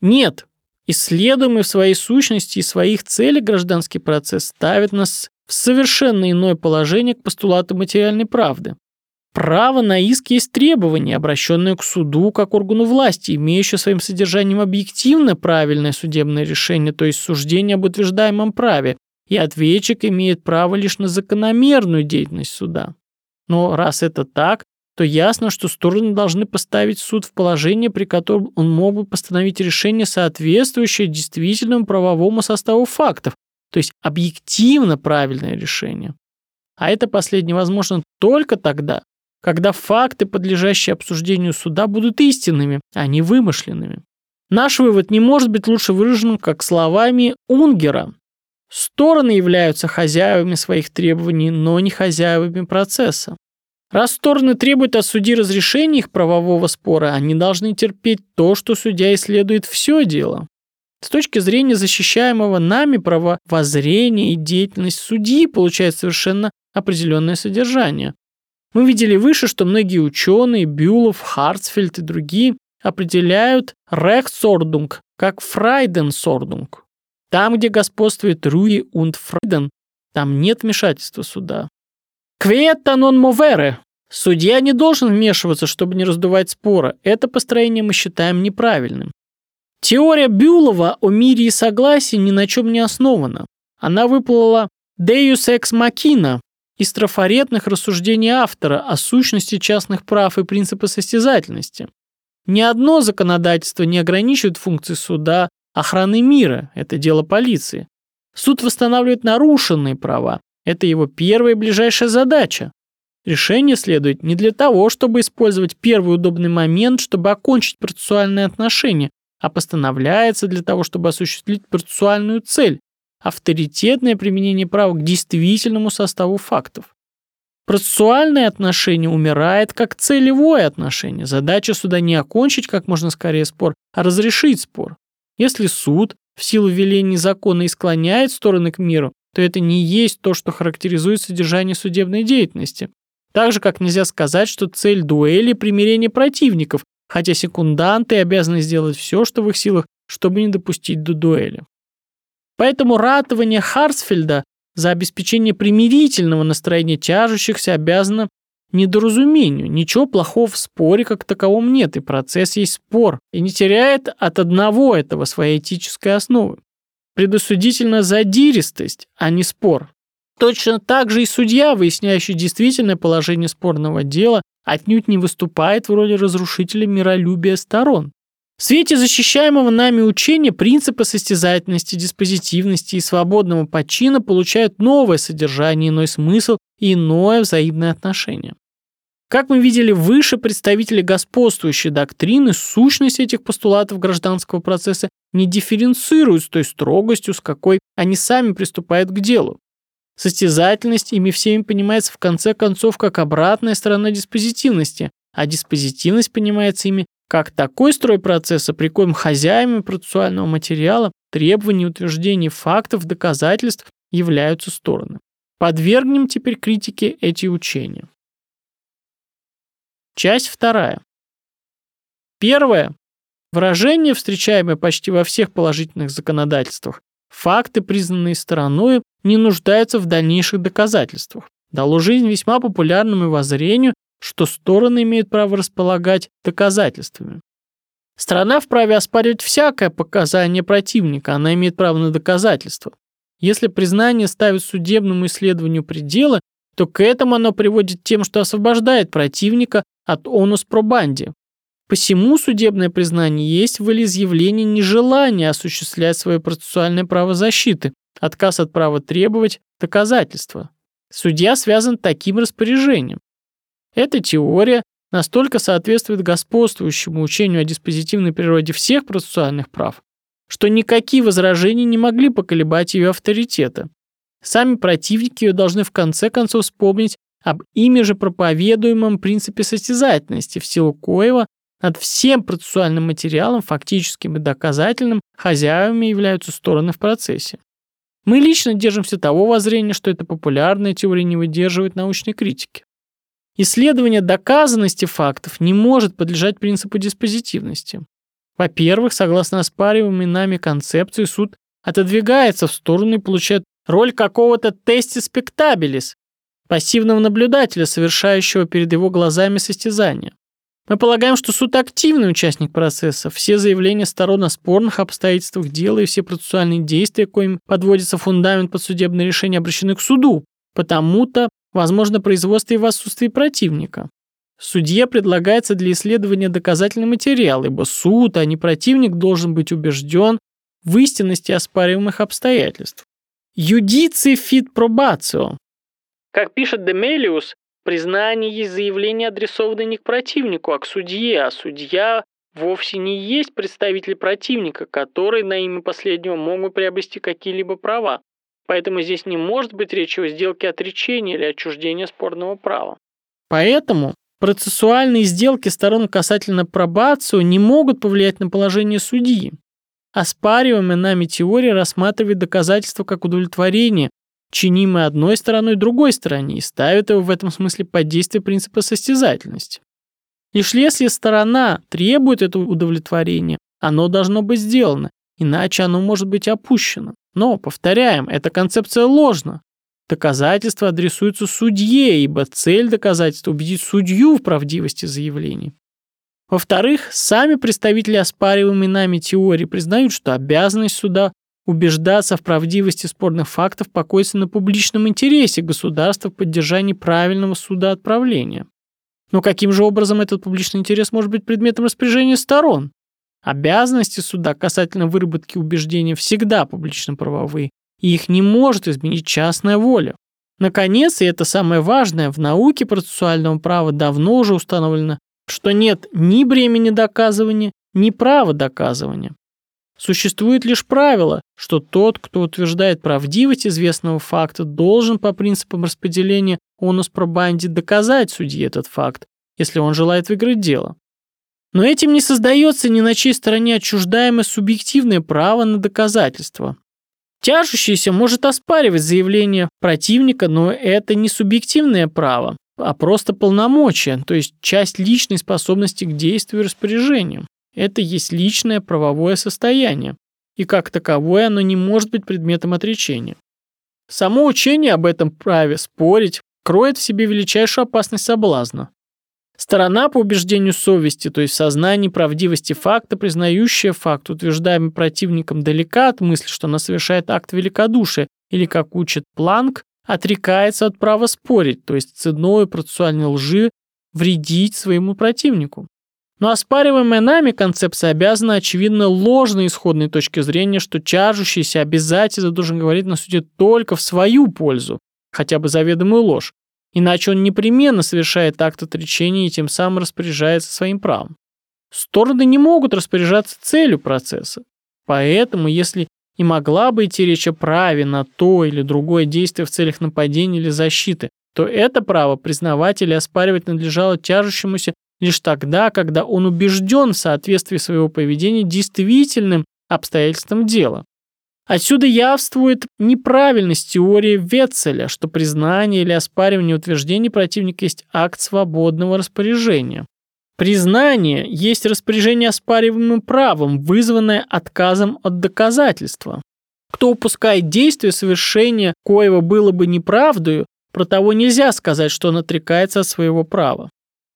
Нет, исследуемый в своей сущности и своих целях гражданский процесс ставит нас в совершенно иное положение к постулату материальной правды. Право на иск есть требование, обращенное к суду как органу власти, имеющее своим содержанием объективно правильное судебное решение, то есть суждение об утверждаемом праве, и ответчик имеет право лишь на закономерную деятельность суда. Но раз это так, то ясно, что стороны должны поставить суд в положение, при котором он мог бы постановить решение, соответствующее действительному правовому составу фактов, то есть объективно правильное решение. А это последнее возможно только тогда, когда факты, подлежащие обсуждению суда, будут истинными, а не вымышленными. Наш вывод не может быть лучше выражен как словами Унгера. Стороны являются хозяевами своих требований, но не хозяевами процесса. Раз стороны требуют от судьи разрешения их правового спора, они должны терпеть то, что судья исследует все дело. С точки зрения защищаемого нами правовоззрения и деятельность судьи получает совершенно определенное содержание. Мы видели выше, что многие ученые, Бюлов, Хартсфельд и другие, определяют Rechtsordnung как Friedensordnung. Там, где господствует Ruhe und Frieden, там нет вмешательства суда. Quieta non movere. Судья не должен вмешиваться, чтобы не раздувать спора. Это построение мы считаем неправильным. Теория Бюлова о мире и согласии ни на чем не основана. Она выплыла Deus ex machina из трафаретных рассуждений автора о сущности частных прав и принципа состязательности. Ни одно законодательство не ограничивает функции суда, охраны мира – это дело полиции. Суд восстанавливает нарушенные права – это его первая и ближайшая задача. Решение следует не для того, чтобы использовать первый удобный момент, чтобы окончить процессуальные отношения, а постановляется для того, чтобы осуществить процессуальную цель авторитетное применение права к действительному составу фактов. Процессуальное отношение умирает как целевое отношение. Задача суда не окончить как можно скорее спор, а разрешить спор. Если суд в силу велений закона и склоняет стороны к миру, то это не есть то, что характеризует содержание судебной деятельности. Так же, как нельзя сказать, что цель дуэли – примирение противников, хотя секунданты обязаны сделать все, что в их силах, чтобы не допустить до дуэли. Поэтому ратование Харсфельда за обеспечение примирительного настроения тяжущихся обязано недоразумению. Ничего плохого в споре как таковом нет, и процесс есть спор, и не теряет от одного этого своей этической основы. Предосудительно задиристость, а не спор. Точно так же и судья, выясняющий действительное положение спорного дела, отнюдь не выступает в роли разрушителя миролюбия сторон. В свете защищаемого нами учения принципы состязательности, диспозитивности и свободного подчина получают новое содержание, иной смысл и иное взаимное отношение. Как мы видели выше, представители господствующей доктрины сущность этих постулатов гражданского процесса не дифференцируют с той строгостью, с какой они сами приступают к делу. Состязательность ими всеми понимается в конце концов как обратная сторона диспозитивности, а диспозитивность понимается ими как такой строй процесса, при коем хозяевами процессуального материала требований утверждений фактов, доказательств являются стороны. Подвергнем теперь критике эти учения. Часть вторая. Первое. Выражение, встречаемое почти во всех положительных законодательствах, факты, признанные стороной, не нуждаются в дальнейших доказательствах. Дало жизнь весьма популярному воззрению, что стороны имеют право располагать доказательствами. Страна вправе оспаривать всякое показание противника, она имеет право на доказательства. Если признание ставит судебному исследованию пределы, то к этому оно приводит тем, что освобождает противника от онус пробанди. Посему судебное признание есть волеизъявление нежелания осуществлять свое процессуальное право защиты, отказ от права требовать доказательства. Судья связан таким распоряжением. Эта теория настолько соответствует господствующему учению о диспозитивной природе всех процессуальных прав, что никакие возражения не могли поколебать ее авторитета. Сами противники ее должны в конце концов вспомнить об ими же проповедуемом принципе состязательности, в силу коего над всем процессуальным материалом, фактическим и доказательным, хозяевами являются стороны в процессе. Мы лично держимся того воззрения, что эта популярная теория не выдерживает научной критики. исследование доказанности фактов не может подлежать принципу диспозитивности. Во-первых, согласно оспариваемой нами концепции, суд отодвигается в сторону и получает роль какого-то тести спектабилис, пассивного наблюдателя, совершающего перед его глазами состязание. Мы полагаем, что суд активный участник процесса. Все заявления сторон о спорных обстоятельствах дела и все процессуальные действия, коим подводится фундамент под судебное решение, обращены к суду. Потому-то возможно производство и в отсутствии противника. Судье предлагается для исследования доказательный материал, ибо суд, а не противник, должен быть убежден в истинности оспариваемых обстоятельств. Judici fit probatio. Как пишет Демелиус, Признание есть заявление, адресованное не к противнику, а к судье, а судья вовсе не есть представитель противника, который на имя последнего могут приобрести какие-либо права. Поэтому здесь не может быть речи о сделке отречения или отчуждения спорного права. Поэтому процессуальные сделки сторон касательно пробацию не могут повлиять на положение судьи. Оспариваемая нами теория рассматривает доказательства как удовлетворение чинимый одной стороной другой стороне и ставит его в этом смысле под действие принципа состязательности. Лишь если сторона требует этого удовлетворения, оно должно быть сделано, иначе оно может быть опущено. Но, повторяем, эта концепция ложна. Доказательства адресуются судье, ибо цель доказательства – убедить судью в правдивости заявлений. Во-вторых, сами представители оспариваемой нами теории признают, что обязанность суда Убеждаться в правдивости спорных фактов покоится на публичном интересе государства в поддержании правильного судоотправления. Но каким же образом этот публичный интерес может быть предметом распоряжения сторон? Обязанности суда касательно выработки убеждений всегда публично-правовые, и их не может изменить частная воля. Наконец, и это самое важное, в науке процессуального права давно уже установлено, что нет ни бремени доказывания, ни права доказывания. Существует лишь правило, что тот, кто утверждает правдивость известного факта, должен по принципам распределения онус пробанди доказать судье этот факт, если он желает выиграть дело. Но этим не создается ни на чьей стороне отчуждаемое субъективное право на доказательство. Тяжущийся может оспаривать заявление противника, но это не субъективное право, а просто полномочия, то есть часть личной способности к действию и распоряжению. Это есть личное правовое состояние, и как таковое оно не может быть предметом отречения. Само учение об этом праве спорить кроет в себе величайшую опасность соблазна. Сторона по убеждению совести, то есть сознании правдивости факта, признающая факт, утверждаемый противником далека от мысли, что она совершает акт великодушия, или, как учит Планк, отрекается от права спорить, то есть ценой процессуальной лжи вредить своему противнику. Но оспариваемая нами концепция обязана, очевидно, ложной исходной точки зрения, что чаржущийся обязательно должен говорить на суде только в свою пользу, хотя бы заведомую ложь, иначе он непременно совершает акт отречения и тем самым распоряжается своим правом. Стороны не могут распоряжаться целью процесса. Поэтому, если и могла бы идти речь о праве на то или другое действие в целях нападения или защиты, то это право признавать или оспаривать надлежало тяжущемуся лишь тогда, когда он убежден в соответствии своего поведения действительным обстоятельствам дела. Отсюда явствует неправильность теории Ветцеля, что признание или оспаривание утверждений противника есть акт свободного распоряжения. Признание есть распоряжение оспариваемым правом, вызванное отказом от доказательства. Кто упускает действие совершения, коего было бы неправдою, про того нельзя сказать, что он отрекается от своего права.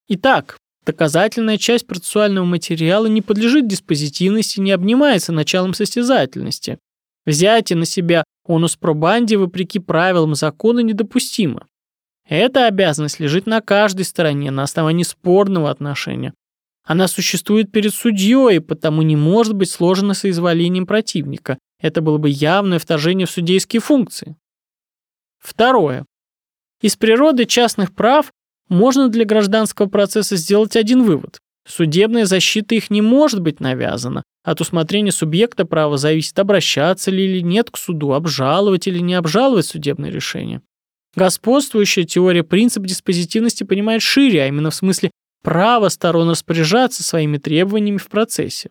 Итак, Доказательная часть процессуального материала не подлежит диспозитивности, не обнимается началом состязательности. Взятие на себя онус пробанди вопреки правилам закона недопустимо. Эта обязанность лежит на каждой стороне на основании спорного отношения. Она существует перед судьей, потому не может быть сложена соизволением противника. Это было бы явное вторжение в судейские функции. Второе. Из природы частных прав можно для гражданского процесса сделать один вывод. Судебная защита их не может быть навязана. От усмотрения субъекта права зависит, обращаться ли или нет к суду, обжаловать или не обжаловать судебное решение. Господствующая теория принцип диспозитивности понимает шире, а именно в смысле права сторон распоряжаться своими требованиями в процессе.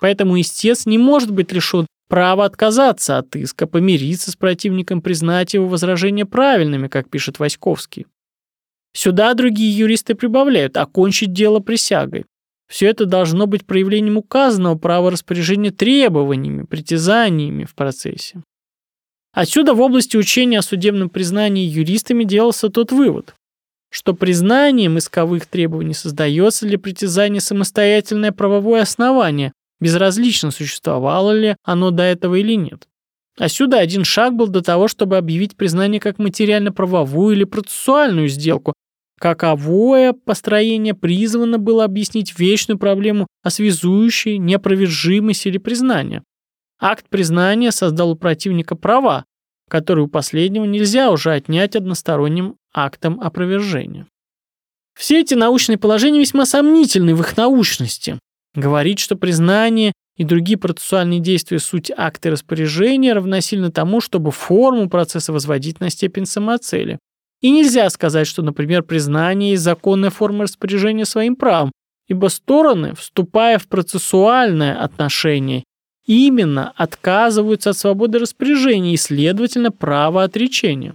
Поэтому истец не может быть лишен права отказаться от иска, помириться с противником, признать его возражения правильными, как пишет Васьковский. Сюда другие юристы прибавляют «окончить дело присягой». Все это должно быть проявлением указанного права распоряжения требованиями, притязаниями в процессе. Отсюда в области учения о судебном признании юристами делался тот вывод, что признанием исковых требований создается для притязания самостоятельное правовое основание, безразлично существовало ли оно до этого или нет. Отсюда один шаг был до того, чтобы объявить признание как материально-правовую или процессуальную сделку, Каковое построение призвано было объяснить вечную проблему о связующей неопровержимой или признания. Акт признания создал у противника права, которые у последнего нельзя уже отнять односторонним актом опровержения. Все эти научные положения весьма сомнительны в их научности. Говорить, что признание и другие процессуальные действия суть акта распоряжения равносильно тому, чтобы форму процесса возводить на степень самоцели. И нельзя сказать, что, например, признание есть законная форма распоряжения своим правом, ибо стороны, вступая в процессуальное отношение, именно отказываются от свободы распоряжения и, следовательно, права отречения.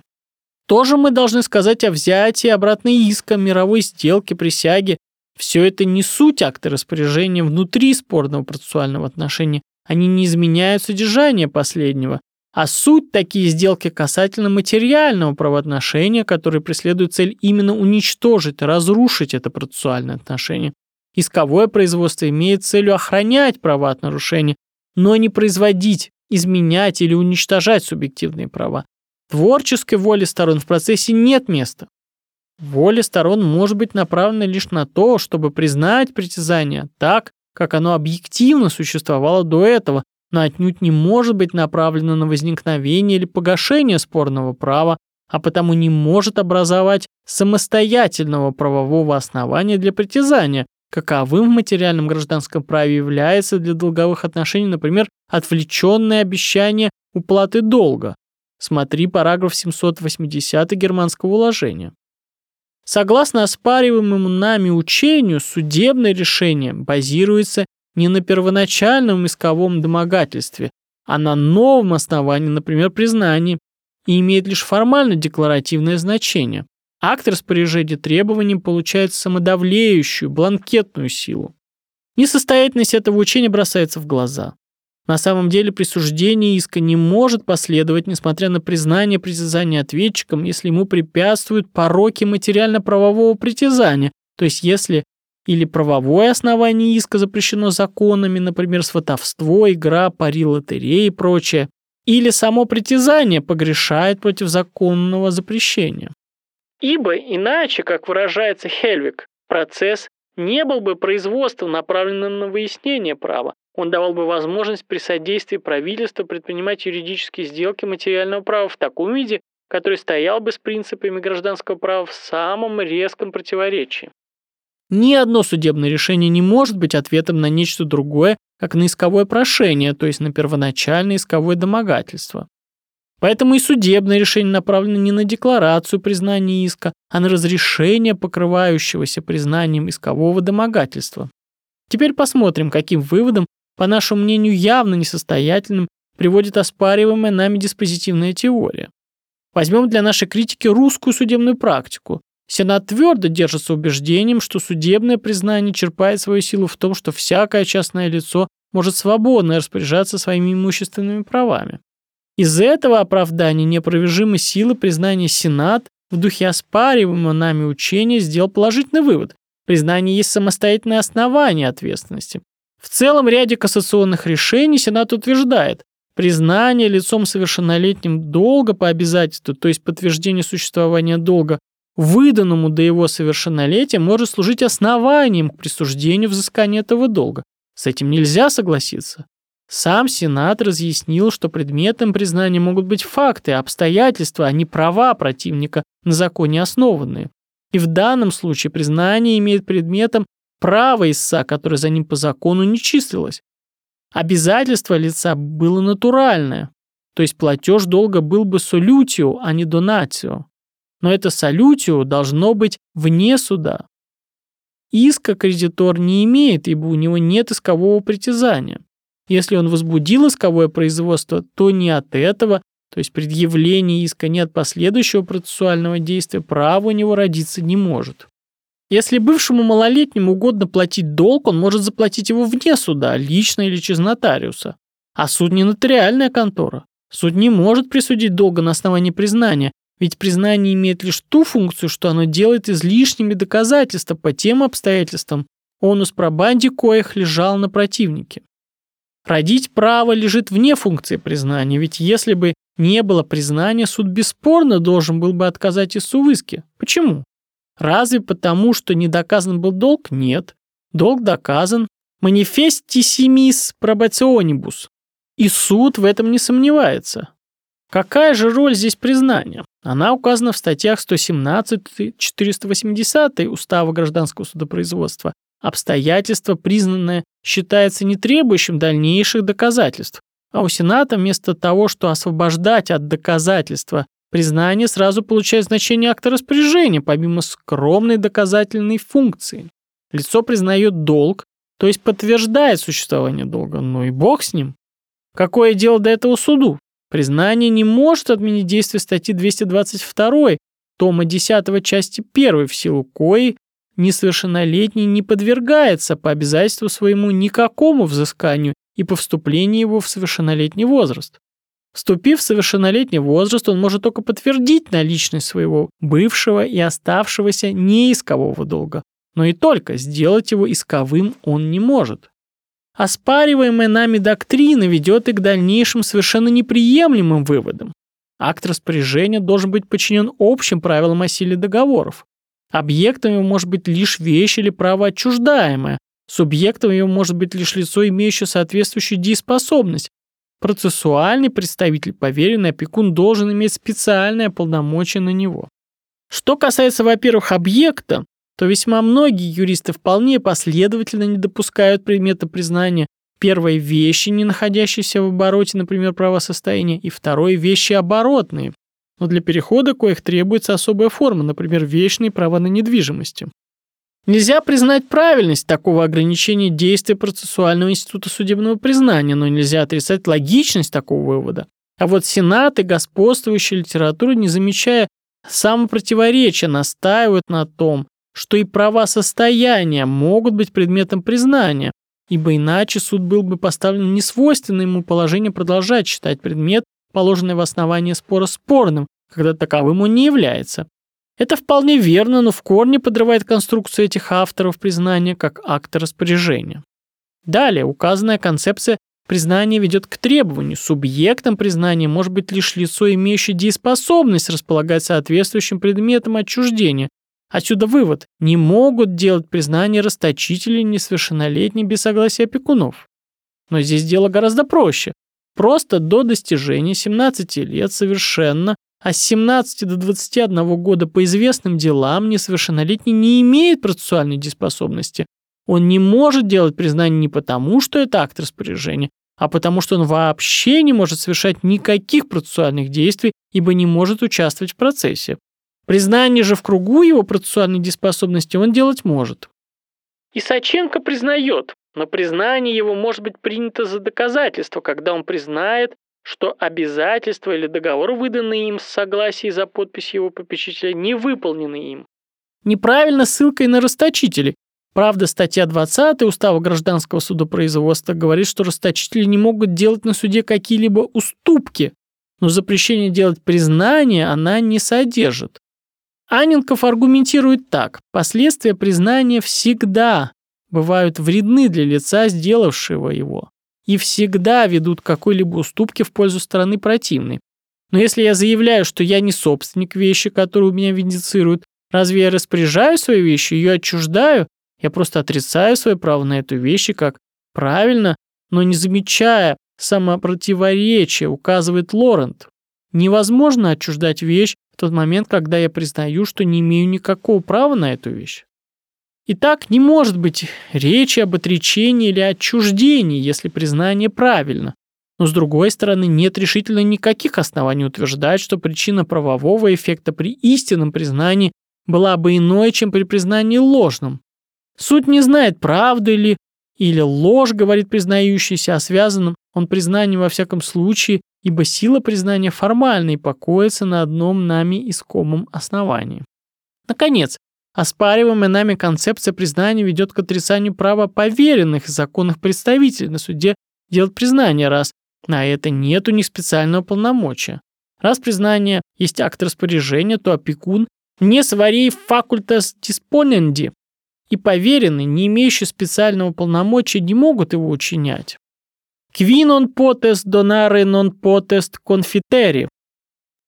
Тоже мы должны сказать о взятии обратно иска, мировой сделки, присяги. Все это не суть акта распоряжения внутри спорного процессуального отношения. Они не изменяют содержание последнего, а суть такие сделки касательно материального правоотношения, которые преследуют цель именно уничтожить, разрушить это процессуальное отношение. Исковое производство имеет целью охранять права от нарушения, но не производить, изменять или уничтожать субъективные права. Творческой воли сторон в процессе нет места. Воля сторон может быть направлена лишь на то, чтобы признать притязание так, как оно объективно существовало до этого, но отнюдь не может быть направлено на возникновение или погашение спорного права, а потому не может образовать самостоятельного правового основания для притязания, каковым в материальном гражданском праве является для долговых отношений, например, отвлеченное обещание уплаты долга. Смотри параграф 780 германского уложения. Согласно оспариваемому нами учению, судебное решение базируется не на первоначальном исковом домогательстве, а на новом основании, например, признании, и имеет лишь формально декларативное значение. Акт распоряжения требований получает самодавлеющую, бланкетную силу. Несостоятельность этого учения бросается в глаза. На самом деле присуждение иска не может последовать, несмотря на признание притязания ответчиком, если ему препятствуют пороки материально-правового притязания, то есть если или правовое основание иска запрещено законами, например, сватовство, игра, пари, лотереи и прочее, или само притязание погрешает против законного запрещения. Ибо иначе, как выражается Хельвик, процесс не был бы производством, направленным на выяснение права. Он давал бы возможность при содействии правительства предпринимать юридические сделки материального права в таком виде, который стоял бы с принципами гражданского права в самом резком противоречии. Ни одно судебное решение не может быть ответом на нечто другое, как на исковое прошение, то есть на первоначальное исковое домогательство. Поэтому и судебное решение направлено не на декларацию признания иска, а на разрешение покрывающегося признанием искового домогательства. Теперь посмотрим, каким выводом, по нашему мнению, явно несостоятельным, приводит оспариваемая нами диспозитивная теория. Возьмем для нашей критики русскую судебную практику, Сенат твердо держится убеждением, что судебное признание черпает свою силу в том, что всякое частное лицо может свободно распоряжаться своими имущественными правами. Из этого оправдания неопровержимой силы признания Сенат в духе оспариваемого нами учения сделал положительный вывод. Признание есть самостоятельное основание ответственности. В целом ряде кассационных решений Сенат утверждает, признание лицом совершеннолетним долга по обязательству, то есть подтверждение существования долга, выданному до его совершеннолетия, может служить основанием к присуждению взыскания этого долга. С этим нельзя согласиться. Сам Сенат разъяснил, что предметом признания могут быть факты, обстоятельства, а не права противника на законе основанные. И в данном случае признание имеет предметом право истца, которое за ним по закону не числилось. Обязательство лица было натуральное, то есть платеж долга был бы солютио, а не донатио но это солютио должно быть вне суда. Иска кредитор не имеет, ибо у него нет искового притязания. Если он возбудил исковое производство, то не от этого, то есть предъявление иска нет последующего процессуального действия, право у него родиться не может. Если бывшему малолетнему угодно платить долг, он может заплатить его вне суда, лично или через нотариуса. А суд не нотариальная контора. Суд не может присудить долга на основании признания, ведь признание имеет лишь ту функцию, что оно делает излишними доказательства по тем обстоятельствам, онус пробанди коих лежал на противнике. Родить право лежит вне функции признания, ведь если бы не было признания, суд бесспорно должен был бы отказать истцу в иске. Почему? Разве потому, что не доказан был долг? Нет. Долг доказан. Манифестиссимис пробационибус. И суд в этом не сомневается. Какая же роль здесь признания? Она указана в статьях 117-480 Устава гражданского судопроизводства. Обстоятельство, признанное, считается не требующим дальнейших доказательств. А у Сената вместо того, что освобождать от доказательства Признание сразу получает значение акта распоряжения, помимо скромной доказательной функции. Лицо признает долг, то есть подтверждает существование долга, но и бог с ним. Какое дело до этого суду? Признание не может отменить действие статьи 222 тома 10 части 1, в силу коей несовершеннолетний не подвергается по обязательству своему никакому взысканию и по вступлении его в совершеннолетний возраст. Вступив в совершеннолетний возраст, он может только подтвердить наличность своего бывшего и оставшегося неискового долга, но и только сделать его исковым он не может. Оспариваемая нами доктрина ведет и к дальнейшим совершенно неприемлемым выводам. Акт распоряжения должен быть подчинен общим правилам о силе договоров. Объектом его может быть лишь вещь или право отчуждаемое, субъектом его может быть лишь лицо, имеющее соответствующую дееспособность, процессуальный представитель поверенный опекун должен иметь специальное полномочия на него. Что касается, во-первых, объекта, то весьма многие юристы вполне последовательно не допускают предмета признания первой вещи, не находящейся в обороте, например, правосостояния, и второй вещи оборотные, но для перехода коих требуется особая форма, например, вечные права на недвижимости. Нельзя признать правильность такого ограничения действия процессуального института судебного признания, но нельзя отрицать логичность такого вывода. А вот Сенат и господствующая литература, не замечая самопротиворечия, настаивают на том, что и права состояния могут быть предметом признания, ибо иначе суд был бы поставлен в несвойственное ему положение продолжать считать предмет, положенный в основании спора спорным, когда таковым он не является. Это вполне верно, но в корне подрывает конструкцию этих авторов признания как акта распоряжения. Далее, указанная концепция признания ведет к требованию. Субъектом признания может быть лишь лицо, имеющее дееспособность располагать соответствующим предметом отчуждения. Отсюда вывод. Не могут делать признание расточители несовершеннолетние без согласия опекунов. Но здесь дело гораздо проще. Просто до достижения 17 лет совершенно а с 17 до 21 года по известным делам несовершеннолетний не имеет процессуальной дееспособности. Он не может делать признание не потому, что это акт распоряжения, а потому что он вообще не может совершать никаких процессуальных действий, ибо не может участвовать в процессе. Признание же в кругу его процессуальной дееспособности он делать может. Исаченко признает, но признание его может быть принято за доказательство, когда он признает, что обязательства или договор, выданные им с согласием за подпись его попечителя, не выполнены им. Неправильно ссылкой на расточителей. Правда, статья 20 Устава гражданского судопроизводства говорит, что расточители не могут делать на суде какие-либо уступки, но запрещение делать признание она не содержит. Аненков аргументирует так. Последствия признания всегда бывают вредны для лица, сделавшего его и всегда ведут какой-либо уступки в пользу стороны противной. Но если я заявляю, что я не собственник вещи, которую меня виндицируют, разве я распоряжаю своей вещью, ее отчуждаю? Я просто отрицаю свое право на эту вещь, как правильно, но не замечая самопротиворечия, указывает Лорент. Невозможно отчуждать вещь тот момент, когда я признаю, что не имею никакого права на эту вещь. Итак, не может быть речи об отречении или отчуждении, если признание правильно. Но с другой стороны, нет решительно никаких оснований утверждать, что причина правового эффекта при истинном признании была бы иной, чем при признании ложным. Суд не знает, правду ли или ложь, говорит признающийся, а связанным он признанием во всяком случае, ибо сила признания формальна и покоится на одном нами искомом основании. Наконец, оспариваемая нами концепция признания ведет к отрицанию права поверенных и законных представителей на суде делать признание, раз на это нет у них специального полномочия. Раз признание есть акт распоряжения, то опекун не сварей факультас диспоненди, и поверенные, не имеющие специального полномочия, не могут его учинять. Qui non potest donare non potest confiteri.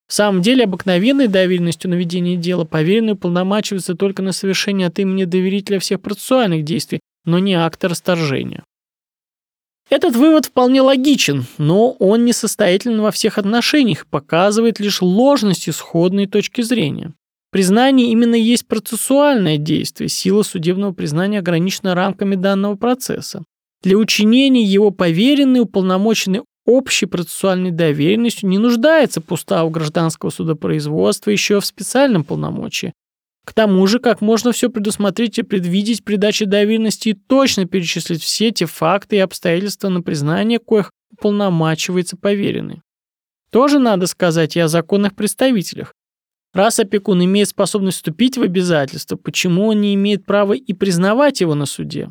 В самом деле, обыкновенной доверенностью на ведение дела поверенный уполномачивается только на совершение от имени доверителя всех процессуальных действий, но не акта расторжения. Этот вывод вполне логичен, но он несостоятелен во всех отношениях, показывает лишь ложность исходной точки зрения. Признание именно есть процессуальное действие, сила судебного признания ограничена рамками данного процесса. Для учинения его поверенный, уполномоченный общей процессуальной доверенностью не нуждается по уставу гражданского судопроизводства еще в специальном полномочии. К тому же, как можно все предусмотреть и предвидеть при даче доверенности и точно перечислить все те факты и обстоятельства на признание, коих уполномачивается поверенный. Тоже надо сказать и о законных представителях. Раз опекун имеет способность вступить в обязательство, почему он не имеет права и признавать его на суде?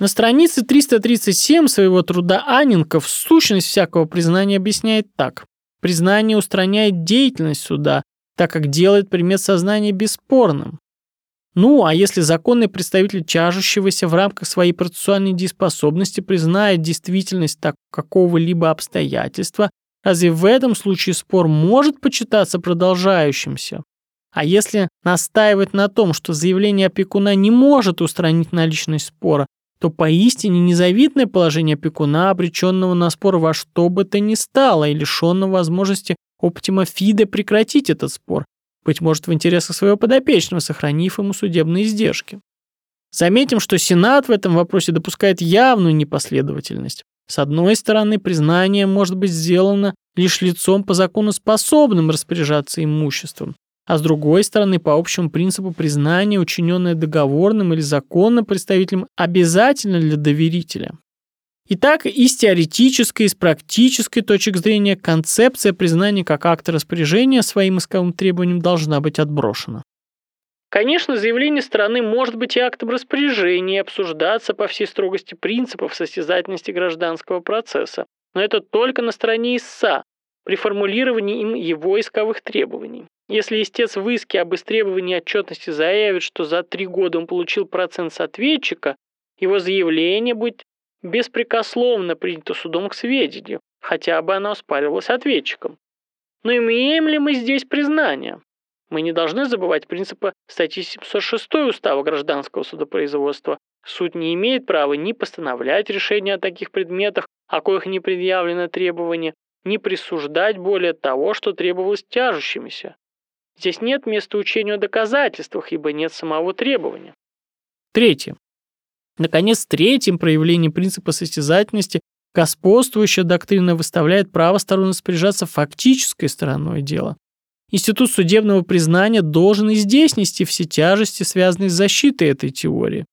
На странице 337 своего труда Анинков сущность всякого признания объясняет так. Признание устраняет деятельность суда, так как делает предмет сознания бесспорным. Ну, а если законный представитель чажущегося в рамках своей процессуальной дееспособности признает действительность так какого-либо обстоятельства, Разве в этом случае спор может почитаться продолжающимся? А если настаивать на том, что заявление опекуна не может устранить наличность спора, то поистине незавидное положение опекуна, обреченного на спор во что бы то ни стало и лишенного возможности оптима фиде прекратить этот спор, быть может в интересах своего подопечного, сохранив ему судебные издержки. Заметим, что Сенат в этом вопросе допускает явную непоследовательность. С одной стороны, признание может быть сделано лишь лицом по закону способным распоряжаться имуществом, а с другой стороны, по общему принципу признание, учиненное договорным или законным представителем, обязательно для доверителя. Итак, и с теоретической, и с практической точек зрения концепция признания как акта распоряжения своим исковым требованиям должна быть отброшена. Конечно, заявление стороны может быть и актом распоряжения и обсуждаться по всей строгости принципов состязательности гражданского процесса, но это только на стороне истца, при формулировании им его исковых требований. Если истец в иске об истребовании отчетности заявит, что за три года он получил процент с ответчика, его заявление будет беспрекословно принято судом к сведению, хотя бы оно оспаривалось ответчиком. Но имеем ли мы здесь признание? Мы не должны забывать принципы статьи 706 Устава гражданского судопроизводства. Суд не имеет права ни постановлять решения о таких предметах, о коих не предъявлено требование, ни присуждать более того, что требовалось тяжущимися. Здесь нет места учению о доказательствах, ибо нет самого требования. Третье. Наконец, третьим проявлением принципа состязательности господствующая доктрина выставляет право сторон распоряжаться фактической стороной дела. Институт судебного признания должен и здесь нести все тяжести, связанные с защитой этой теории.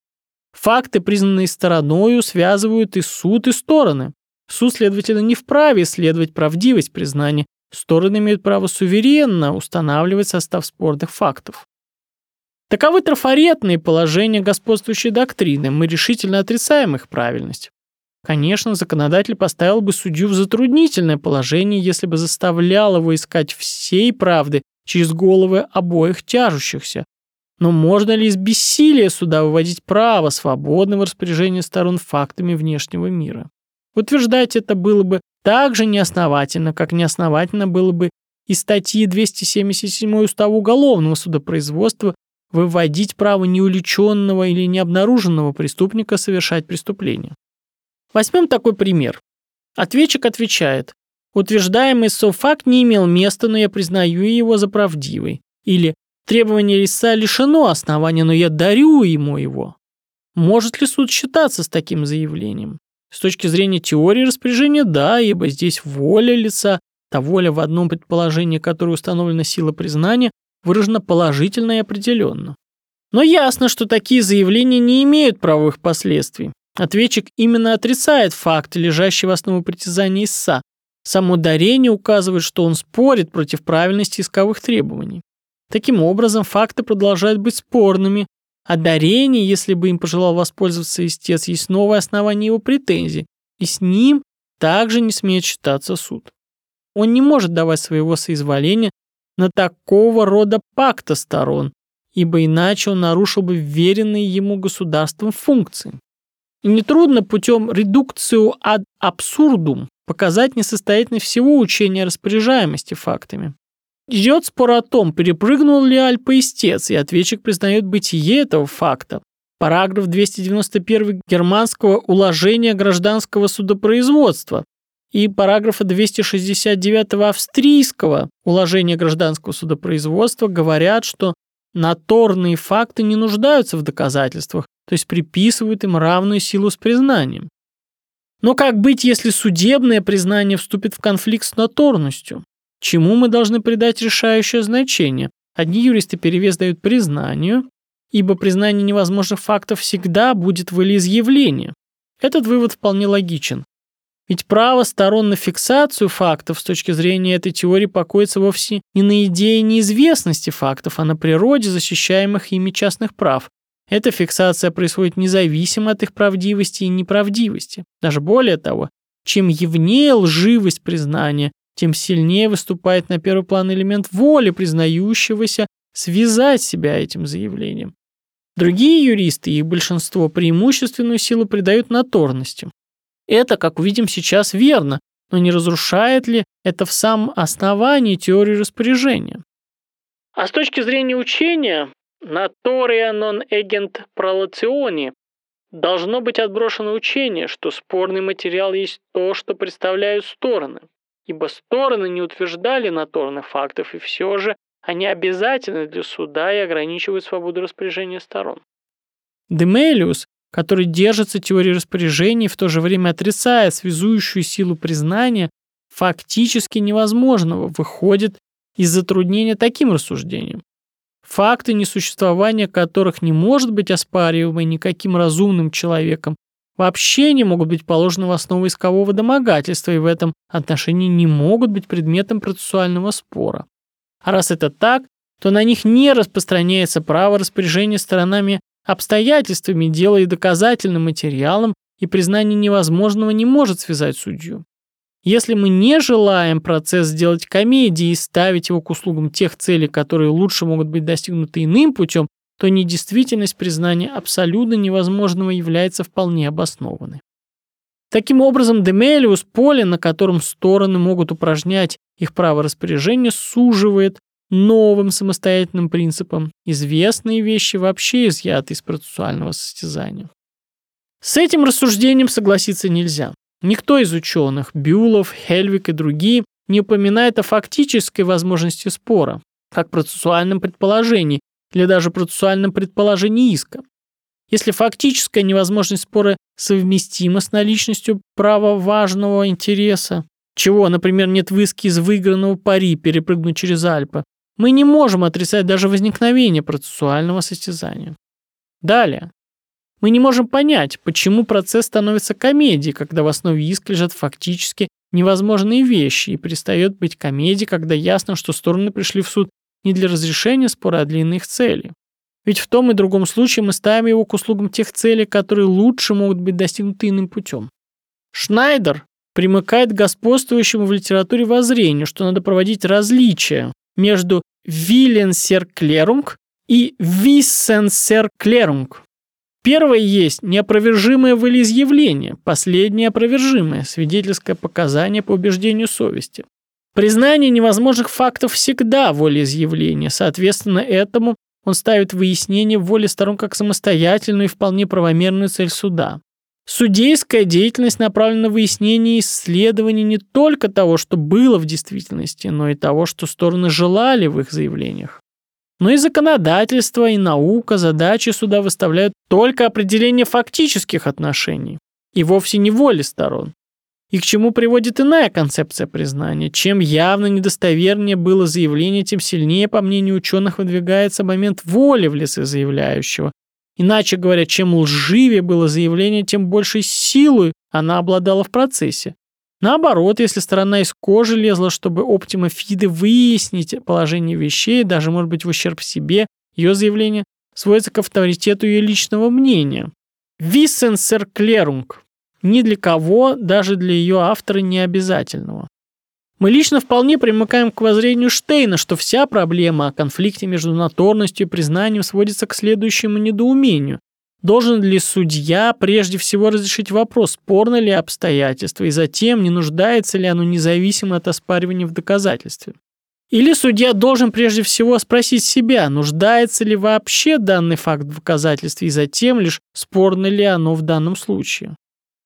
Факты, признанные стороною, связывают и суд, и стороны. Суд, следовательно, не вправе исследовать правдивость признания. Стороны имеют право суверенно устанавливать состав спорных фактов. Таковы трафаретные положения господствующей доктрины, мы решительно отрицаем их правильность. Конечно, законодатель поставил бы судью в затруднительное положение, если бы заставлял его искать всей правды через головы обоих тяжущихся. Но можно ли из бессилия суда выводить право свободного распоряжения сторон фактами внешнего мира? Утверждать это было бы так же неосновательно, как неосновательно было бы из статьи 277 Устава уголовного судопроизводства выводить право неуличенного или необнаруженного преступника совершать преступление. Возьмем такой пример. Ответчик отвечает, утверждаемый софакт не имел места, но я признаю его за правдивый. Или требование лица лишено основания, но я дарю ему его. Может ли суд считаться с таким заявлением? С точки зрения теории распоряжения, да, ибо здесь воля лица, та воля в одном предположении, которой установлена сила признания, выражена положительно и определенно. Но ясно, что такие заявления не имеют правовых последствий. Ответчик именно отрицает факты, лежащие в основу притязания истца. Само дарение указывает, что он спорит против правильности исковых требований. Таким образом, факты продолжают быть спорными, а дарение, если бы им пожелал воспользоваться истец, есть новое основание его претензий, и с ним также не смеет считаться суд. Он не может давать своего соизволения на такого рода пакта сторон, ибо иначе он нарушил бы веренные ему государством функции. Нетрудно путем редукцию ad absurdum показать несостоятельность всего учения распоряжаемости фактами. Идет спор о том, перепрыгнул ли Альпа истец, и ответчик признает бытие этого факта. Параграф 291 германского уложения гражданского судопроизводства и параграфа 269 австрийского уложения гражданского судопроизводства говорят, что наторные факты не нуждаются в доказательствах, то есть приписывают им равную силу с признанием. Но как быть, если судебное признание вступит в конфликт с наторностью? Чему мы должны придать решающее значение? Одни юристы перевес дают признанию, ибо признание невозможных фактов всегда будет волеизъявление. Этот вывод вполне логичен. Ведь право сторон на фиксацию фактов с точки зрения этой теории покоится вовсе не на идее неизвестности фактов, а на природе защищаемых ими частных прав. Эта фиксация происходит независимо от их правдивости и неправдивости. Даже более того, чем явнее лживость признания, тем сильнее выступает на первый план элемент воли признающегося связать себя этим заявлением. Другие юристы, их большинство, преимущественную силу придают наторности. Это, как увидим сейчас, верно, но не разрушает ли это в самом основании теории распоряжения? А с точки зрения учения, Натория non egent prolationе должно быть отброшено учение, что спорный материал есть то, что представляют стороны, ибо стороны не утверждали наторных фактов, и все же они обязательны для суда и ограничивают свободу распоряжения сторон. Демелиус, который держится теории распоряжений, в то же время отрицая связующую силу признания, фактически невозможного, выходит из затруднения таким рассуждением факты несуществования которых не может быть оспариваемы никаким разумным человеком, вообще не могут быть положены в основу искового домогательства и в этом отношении не могут быть предметом процессуального спора. А раз это так, то на них не распространяется право распоряжения сторонами обстоятельствами дела и доказательным материалом, и признание невозможного не может связать судью. Если мы не желаем процесс сделать комедией и ставить его к услугам тех целей, которые лучше могут быть достигнуты иным путем, то недействительность признания абсолютно невозможного является вполне обоснованной. Таким образом, Демелиус поле, на котором стороны могут упражнять их право распоряжения, суживает новым самостоятельным принципом. Известные вещи вообще изъяты из процессуального состязания. С этим рассуждением согласиться нельзя. Никто из ученых, Бюлов, Хельвик и другие, не упоминает о фактической возможности спора, как процессуальном предположении или даже процессуальном предположении иска. Если фактическая невозможность спора совместима с наличностью права важного интереса, чего, например, нет в иске из выигранного пари перепрыгнуть через Альпы, мы не можем отрицать даже возникновение процессуального состязания. Далее. Мы не можем понять, почему процесс становится комедией, когда в основе иска лежат фактически невозможные вещи, и перестает быть комедией, когда ясно, что стороны пришли в суд не для разрешения спора, а для иных целей. Ведь в том и другом случае мы ставим его к услугам тех целей, которые лучше могут быть достигнуты иным путем. Шнайдер примыкает к господствующему в литературе воззрению, что надо проводить различия между «Виленсерклерунг» и «Виссенсерклерунг», Первое есть неопровержимое волеизъявление, последнее опровержимое, свидетельское показание по убеждению совести. Признание невозможных фактов всегда волеизъявление, соответственно этому он ставит выяснение воли сторон как самостоятельную и вполне правомерную цель суда. Судейская деятельность направлена на выяснение и исследование не только того, что было в действительности, но и того, что стороны желали в их заявлениях. Но и законодательство, и наука задачи суда выставляют только определение фактических отношений и вовсе не воли сторон. И к чему приводит иная концепция признания. Чем явно недостовернее было заявление, тем сильнее, по мнению ученых, выдвигается момент воли в лице заявляющего. Иначе говоря, чем лживее было заявление, тем большей силой она обладала в процессе. Наоборот, если сторона из кожи лезла, чтобы оптима фиды выяснить положение вещей, даже, может быть, в ущерб себе, ее заявление сводится к авторитету ее личного мнения. Виссенсерклерунг. Ни для кого, даже для ее автора, не обязательного. Мы лично вполне примыкаем к воззрению Штейна, что вся проблема о конфликте между наторностью и признанием сводится к следующему недоумению. Должен ли судья прежде всего разрешить вопрос, спорно ли обстоятельства, и затем, не нуждается ли оно независимо от оспаривания в доказательстве? Или судья должен прежде всего спросить себя, нуждается ли вообще данный факт в доказательстве, и затем лишь спорно ли оно в данном случае?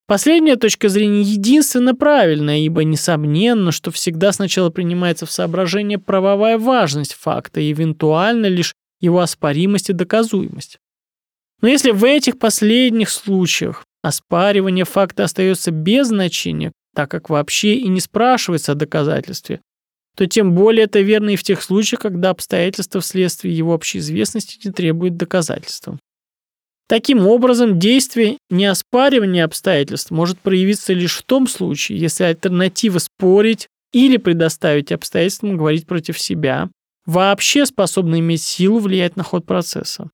Последняя точка зрения единственно правильная, ибо несомненно, что всегда сначала принимается в соображение правовая важность факта и эвентуально лишь его оспоримость и доказуемость. Но если в этих последних случаях оспаривание факта остается без значения, так как вообще и не спрашивается о доказательстве, то тем более это верно и в тех случаях, когда обстоятельства вследствие его общеизвестности не требуют доказательства. Таким образом, действие неоспаривания обстоятельств может проявиться лишь в том случае, если альтернатива спорить или предоставить обстоятельствам говорить против себя вообще способна иметь силу влиять на ход процесса.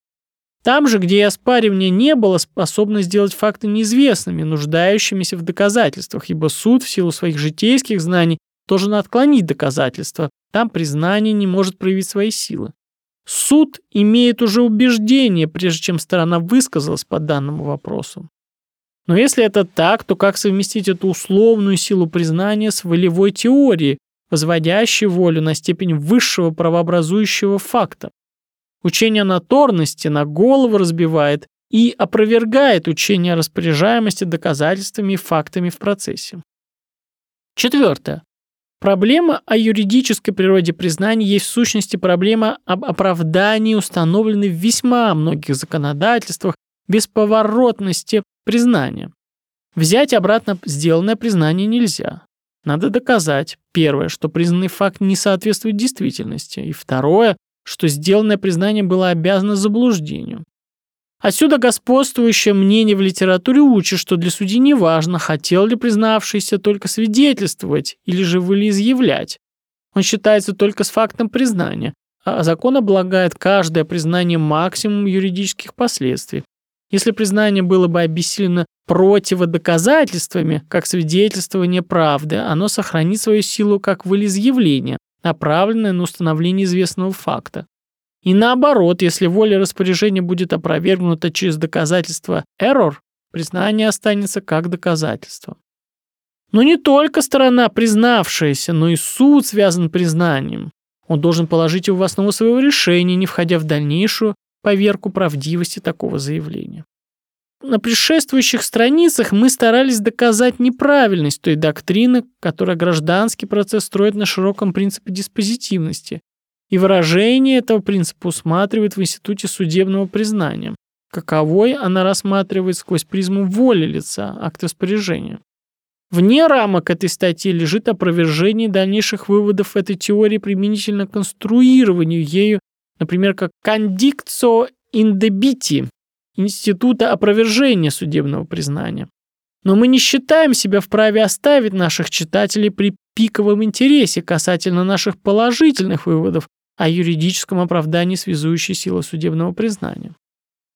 Там же, где и оспаривания не было, способно сделать факты неизвестными, нуждающимися в доказательствах, ибо суд в силу своих житейских знаний должен отклонить доказательства, там признание не может проявить свои силы. Суд имеет уже убеждение, прежде чем сторона высказалась по данному вопросу. Но если это так, то как совместить эту условную силу признания с волевой теорией, возводящей волю на степень высшего правообразующего факта? Учение наторности на голову разбивает и опровергает учение распоряжаемости доказательствами и фактами в процессе. Четвертое. Проблема о юридической природе признания есть в сущности проблема об оправдании, установленной в весьма многих законодательствах бесповоротности признания. Взять обратно сделанное признание нельзя. Надо доказать, первое, что признанный факт не соответствует действительности, и второе, что сделанное признание было обязано заблуждению. Отсюда господствующее мнение в литературе учит, что для судьи не важно, хотел ли признавшийся только свидетельствовать или же волеизъявлять. Он считается только с фактом признания, а закон облагает каждое признание максимум юридических последствий. Если признание было бы обессилено противодоказательствами, как свидетельствование правды, оно сохранит свою силу как волеизъявление, направленное на установление известного факта. И наоборот, если воля распоряжения будет опровергнута через доказательство error, признание останется как доказательство. Но не только сторона, признавшаяся, но и суд связан признанием. Он должен положить его в основу своего решения, не входя в дальнейшую поверку правдивости такого заявления. На предшествующих страницах мы старались доказать неправильность той доктрины, которая гражданский процесс строит на широком принципе диспозитивности, и выражение этого принципа усматривает в институте судебного признания. Каковой она рассматривает сквозь призму воли лица, акт распоряжения. Вне рамок этой статьи лежит опровержение дальнейших выводов этой теории применительно к конструированию ею, например, как «кондикцио индебити» Института опровержения судебного признания. Но мы не считаем себя вправе оставить наших читателей при пиковом интересе касательно наших положительных выводов о юридическом оправдании связующей силы судебного признания.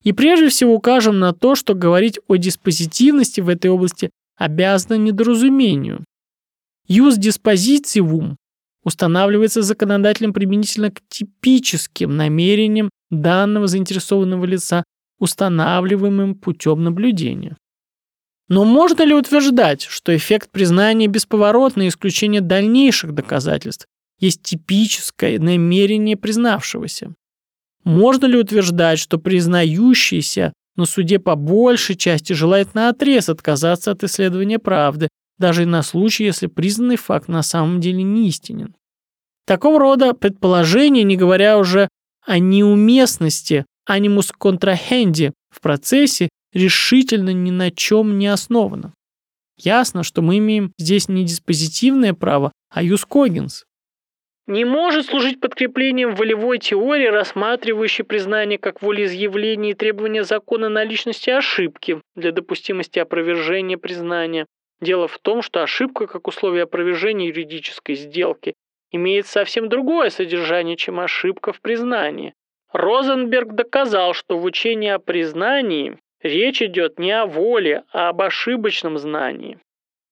И прежде всего укажем на то, что говорить о диспозитивности в этой области обязано недоразумению. Юз диспозитивум устанавливается законодателем применительно к типическим намерениям данного заинтересованного лица, устанавливаемым путем наблюдения. Но можно ли утверждать, что эффект признания бесповоротное исключение дальнейших доказательств, есть типическое намерение признавшегося. Можно ли утверждать, что признающийся на суде по большей части желает наотрез отказаться от исследования правды, даже и на случай, если признанный факт на самом деле не истинен? Такого рода предположение, не говоря уже о неуместности анимус контрахенди в процессе, решительно ни на чем не основано. Ясно, что мы имеем здесь не диспозитивное право, а юс когенс, не может служить подкреплением волевой теории, рассматривающей признание как волеизъявление и требования закона наличности ошибки для допустимости опровержения признания. Дело в том, что ошибка как условие опровержения юридической сделки имеет совсем другое содержание, чем ошибка в признании. Розенберг доказал, что в учении о признании речь идет не о воле, а об ошибочном знании.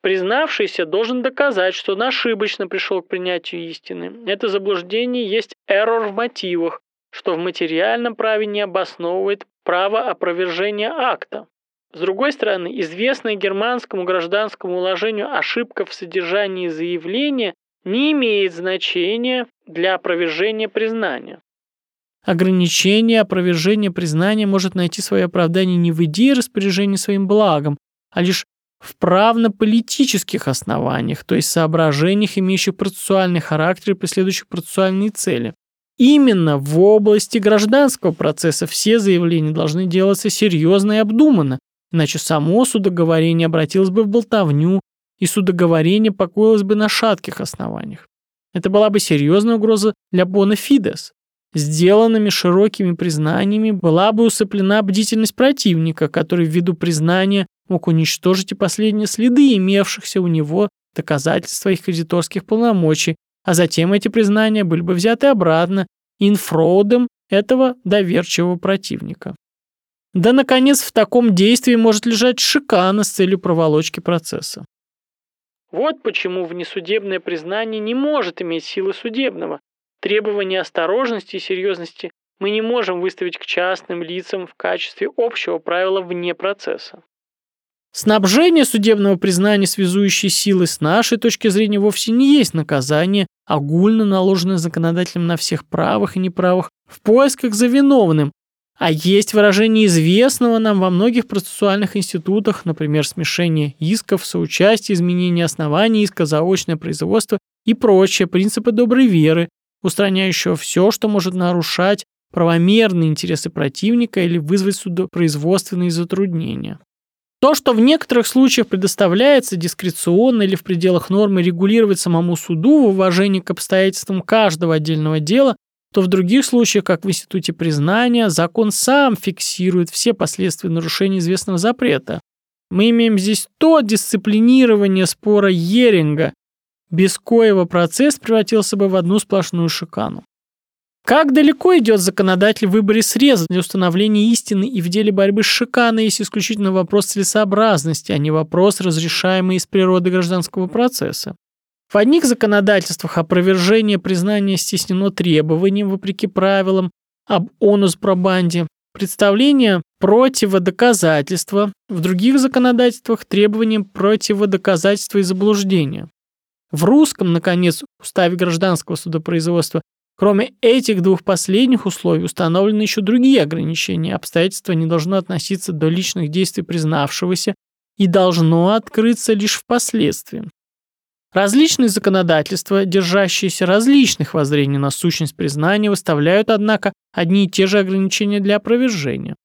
Признавшийся должен доказать, что он ошибочно пришел к принятию истины. Это заблуждение есть эррор в мотивах, что в материальном праве не обосновывает право опровержения акта. С другой стороны, известная германскому гражданскому уложению ошибка в содержании заявления не имеет значения для опровержения признания. Ограничение опровержения признания может найти свое оправдание не в идее распоряжения своим благом, а лишь в правно-политических основаниях, то есть соображениях, имеющих процессуальный характер и преследующих процессуальные цели. Именно в области гражданского процесса все заявления должны делаться серьезно и обдуманно, иначе само судоговорение обратилось бы в болтовню, и судоговорение покоилось бы на шатких основаниях. Это была бы серьезная угроза для Бона Фидес. Сделанными широкими признаниями была бы усыплена бдительность противника, который ввиду признания мог уничтожить и последние следы имевшихся у него доказательств своих кредиторских полномочий, а затем эти признания были бы взяты обратно инфроудом этого доверчивого противника. Да, наконец, в таком действии может лежать шикана с целью проволочки процесса. Вот почему внесудебное признание не может иметь силы судебного. Требования осторожности и серьезности мы не можем выставить к частным лицам в качестве общего правила вне процесса. Снабжение судебного признания связующей силы с нашей точки зрения вовсе не есть наказание, огульно наложенное законодателем на всех правых и неправых в поисках за виновным, а есть выражение известного нам во многих процессуальных институтах, например, смешение исков, соучастие, изменение оснований иска, заочное производство и прочие принципы доброй веры, устраняющего все, что может нарушать правомерные интересы противника или вызвать судопроизводственные затруднения. То, что в некоторых случаях предоставляется дискреционно или в пределах нормы регулировать самому суду в уважении к обстоятельствам каждого отдельного дела, то в других случаях, как в институте признания, закон сам фиксирует все последствия нарушения известного запрета. Мы имеем здесь то дисциплинирование спора Еринга, без коего процесс превратился бы в одну сплошную шикану. Как далеко идет законодатель в выборе средств для установления истины и в деле борьбы с шиканой есть исключительно вопрос целесообразности, а не вопрос, разрешаемый из природы гражданского процесса. В одних законодательствах опровержение признания стеснено требованием, вопреки правилам, об онус пробанде, представление противодоказательства, в других законодательствах требованием противодоказательства и заблуждения. В русском, наконец, уставе гражданского судопроизводства Кроме этих двух последних условий установлены еще другие ограничения. Обстоятельства не должно относиться до личных действий признавшегося и должно открыться лишь впоследствии. Различные законодательства, держащиеся различных воззрений на сущность признания, выставляют, однако, одни и те же ограничения для опровержения.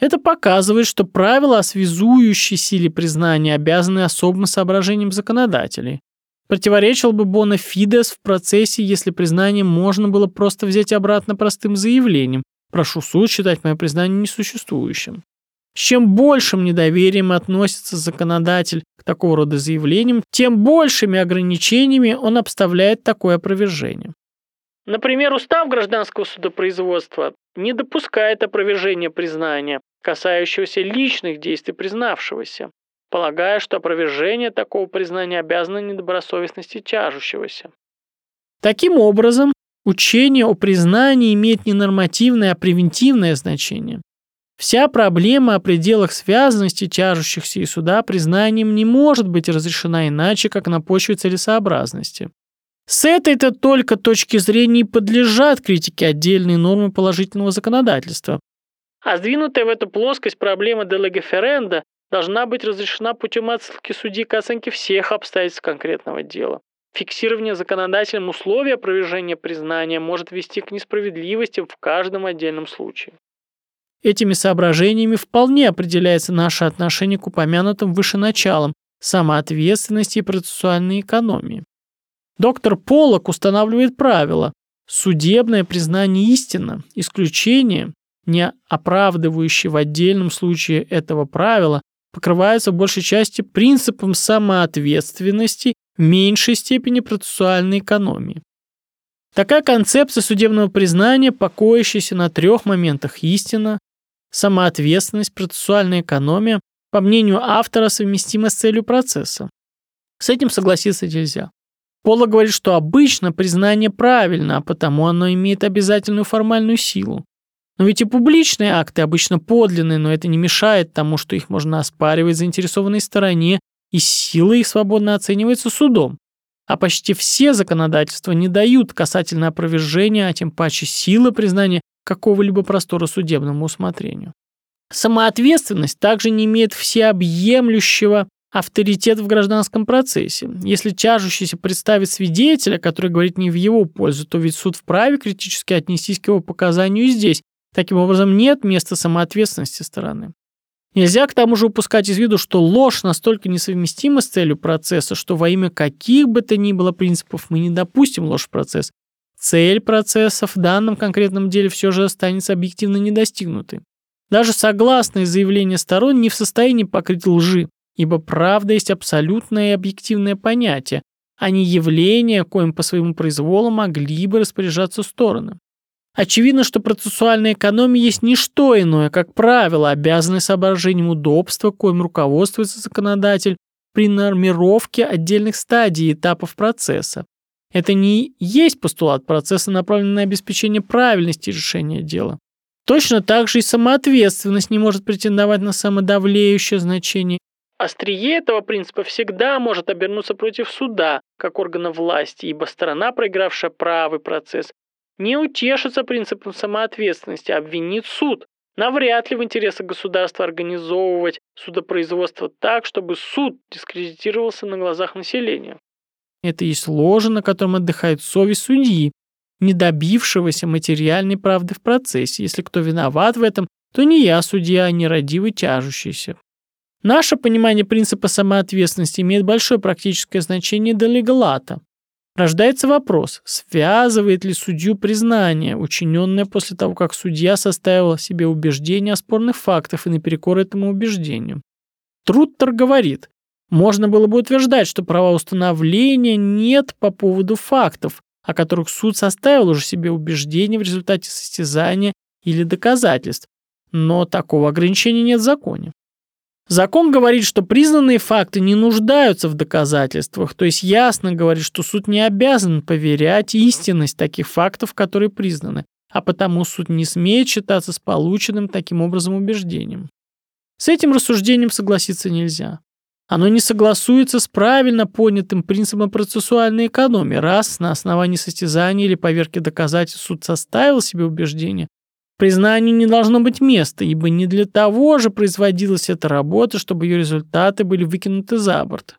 Это показывает, что правила о связующей силе признания обязаны особым соображением законодателей. Противоречил бы Бона Фидес в процессе, если признание можно было просто взять обратно простым заявлением «Прошу суд считать мое признание несуществующим». С чем большим недоверием относится законодатель к такого рода заявлениям, тем большими ограничениями он обставляет такое опровержение. Например, устав гражданского судопроизводства не допускает опровержения признания, касающегося личных действий признавшегося полагая, что опровержение такого признания обязано недобросовестности тяжущегося. Таким образом, учение о признании имеет не нормативное, а превентивное значение. Вся проблема о пределах связанности тяжущихся и суда признанием не может быть разрешена иначе, как на почве целесообразности. С этой-то только точки зрения и подлежат критике отдельные нормы положительного законодательства. А сдвинутая в эту плоскость проблема делегеференда должна быть разрешена путем отсылки судьи к оценке всех обстоятельств конкретного дела. Фиксирование законодателем условия опровержения признания может вести к несправедливости в каждом отдельном случае. Этими соображениями вполне определяется наше отношение к упомянутым выше началам самоответственности и процессуальной экономии. Доктор Полок устанавливает правило. Судебное признание истина, исключение, не оправдывающее в отдельном случае этого правила, покрывается в большей части принципом самоответственности в меньшей степени процессуальной экономии. Такая концепция судебного признания, покоящаяся на трех моментах истина, самоответственность, процессуальная экономия, по мнению автора, совместима с целью процесса. С этим согласиться нельзя. Пола говорит, что обычно признание правильно, а потому оно имеет обязательную формальную силу. Но ведь и публичные акты обычно подлинные, но это не мешает тому, что их можно оспаривать заинтересованной стороне, и сила их свободно оценивается судом. А почти все законодательства не дают касательно опровержения, а тем паче силы признания какого-либо простора судебному усмотрению. Самоответственность также не имеет всеобъемлющего авторитета в гражданском процессе. Если тяжущийся представит свидетеля, который говорит не в его пользу, то ведь суд вправе критически отнестись к его показанию и здесь. Таким образом, нет места самоответственности стороны. Нельзя к тому же упускать из виду, что ложь настолько несовместима с целью процесса, что во имя каких бы то ни было принципов мы не допустим ложь в процесс. Цель процесса в данном конкретном деле все же останется объективно недостигнутой. Даже согласные заявления сторон не в состоянии покрыть лжи, ибо правда есть абсолютное и объективное понятие, а не явление, коим по своему произволу могли бы распоряжаться стороны. Очевидно, что процессуальная экономия есть не что иное, как правило, обязанное соображением удобства, коим руководствуется законодатель при нормировке отдельных стадий и этапов процесса. Это не есть постулат процесса, направленный на обеспечение правильности решения дела. Точно так же и самоответственность не может претендовать на самодавлеющее значение. Острие этого принципа всегда может обернуться против суда, как органа власти, ибо сторона, проигравшая правый процесс, не утешится принципом самоответственности, а обвинит суд. Навряд ли в интересах государства организовывать судопроизводство так, чтобы суд дискредитировался на глазах населения. Это есть ложа, на котором отдыхает совесть судьи, не добившегося материальной правды в процессе. Если кто виноват в этом, то не я судья, а нерадивый тяжущийся. Наше понимание принципа самоответственности имеет большое практическое значение до легалата. Рождается вопрос, связывает ли судью признание, учиненное после того, как судья составил себе убеждение о спорных фактах и наперекор этому убеждению. Труттер говорит, можно было бы утверждать, что правоустановления нет по поводу фактов, о которых суд составил уже себе убеждение в результате состязания или доказательств, но такого ограничения нет в законе. Закон говорит, что признанные факты не нуждаются в доказательствах, то есть ясно говорит, что суд не обязан поверять истинность таких фактов, которые признаны, а потому суд не смеет считаться с полученным таким образом убеждением. С этим рассуждением согласиться нельзя. Оно не согласуется с правильно понятым принципом процессуальной экономии. Раз на основании состязания или поверки доказательств суд составил себе убеждение, Признанию не должно быть места, ибо не для того же производилась эта работа, чтобы ее результаты были выкинуты за борт.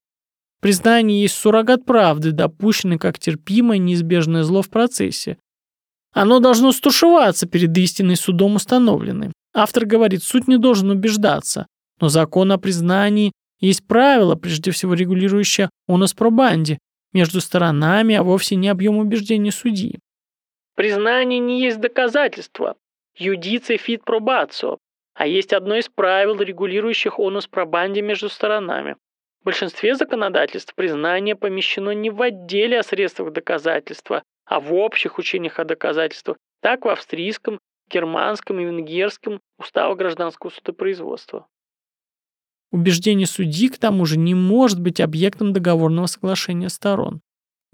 Признание есть суррогат правды, допущенный как терпимое неизбежное зло в процессе. Оно должно стушеваться перед истинной судом установленной. Автор говорит, суть не должен убеждаться, но закон о признании есть правило, прежде всего регулирующее онос пробанди между сторонами, а вовсе не объем убеждений судьи. Признание не есть доказательство, юдице фит пробацио, а есть одно из правил, регулирующих онус пробанди между сторонами. В большинстве законодательств признание помещено не в отделе о средствах доказательства, а в общих учениях о доказательствах, так в австрийском, германском и венгерском уставах гражданского судопроизводства. Убеждение судьи, к тому же, не может быть объектом договорного соглашения сторон.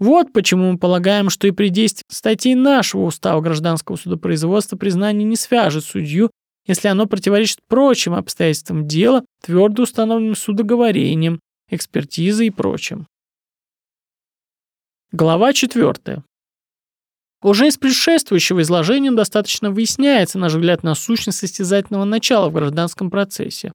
Вот почему мы полагаем, что и при действии статей нашего устава гражданского судопроизводства признание не свяжет судью, если оно противоречит прочим обстоятельствам дела, твердо установленным судоговорением, экспертизой и прочим. Глава 4. Уже из предшествующего изложения достаточно выясняется наш взгляд на сущность состязательного начала в гражданском процессе.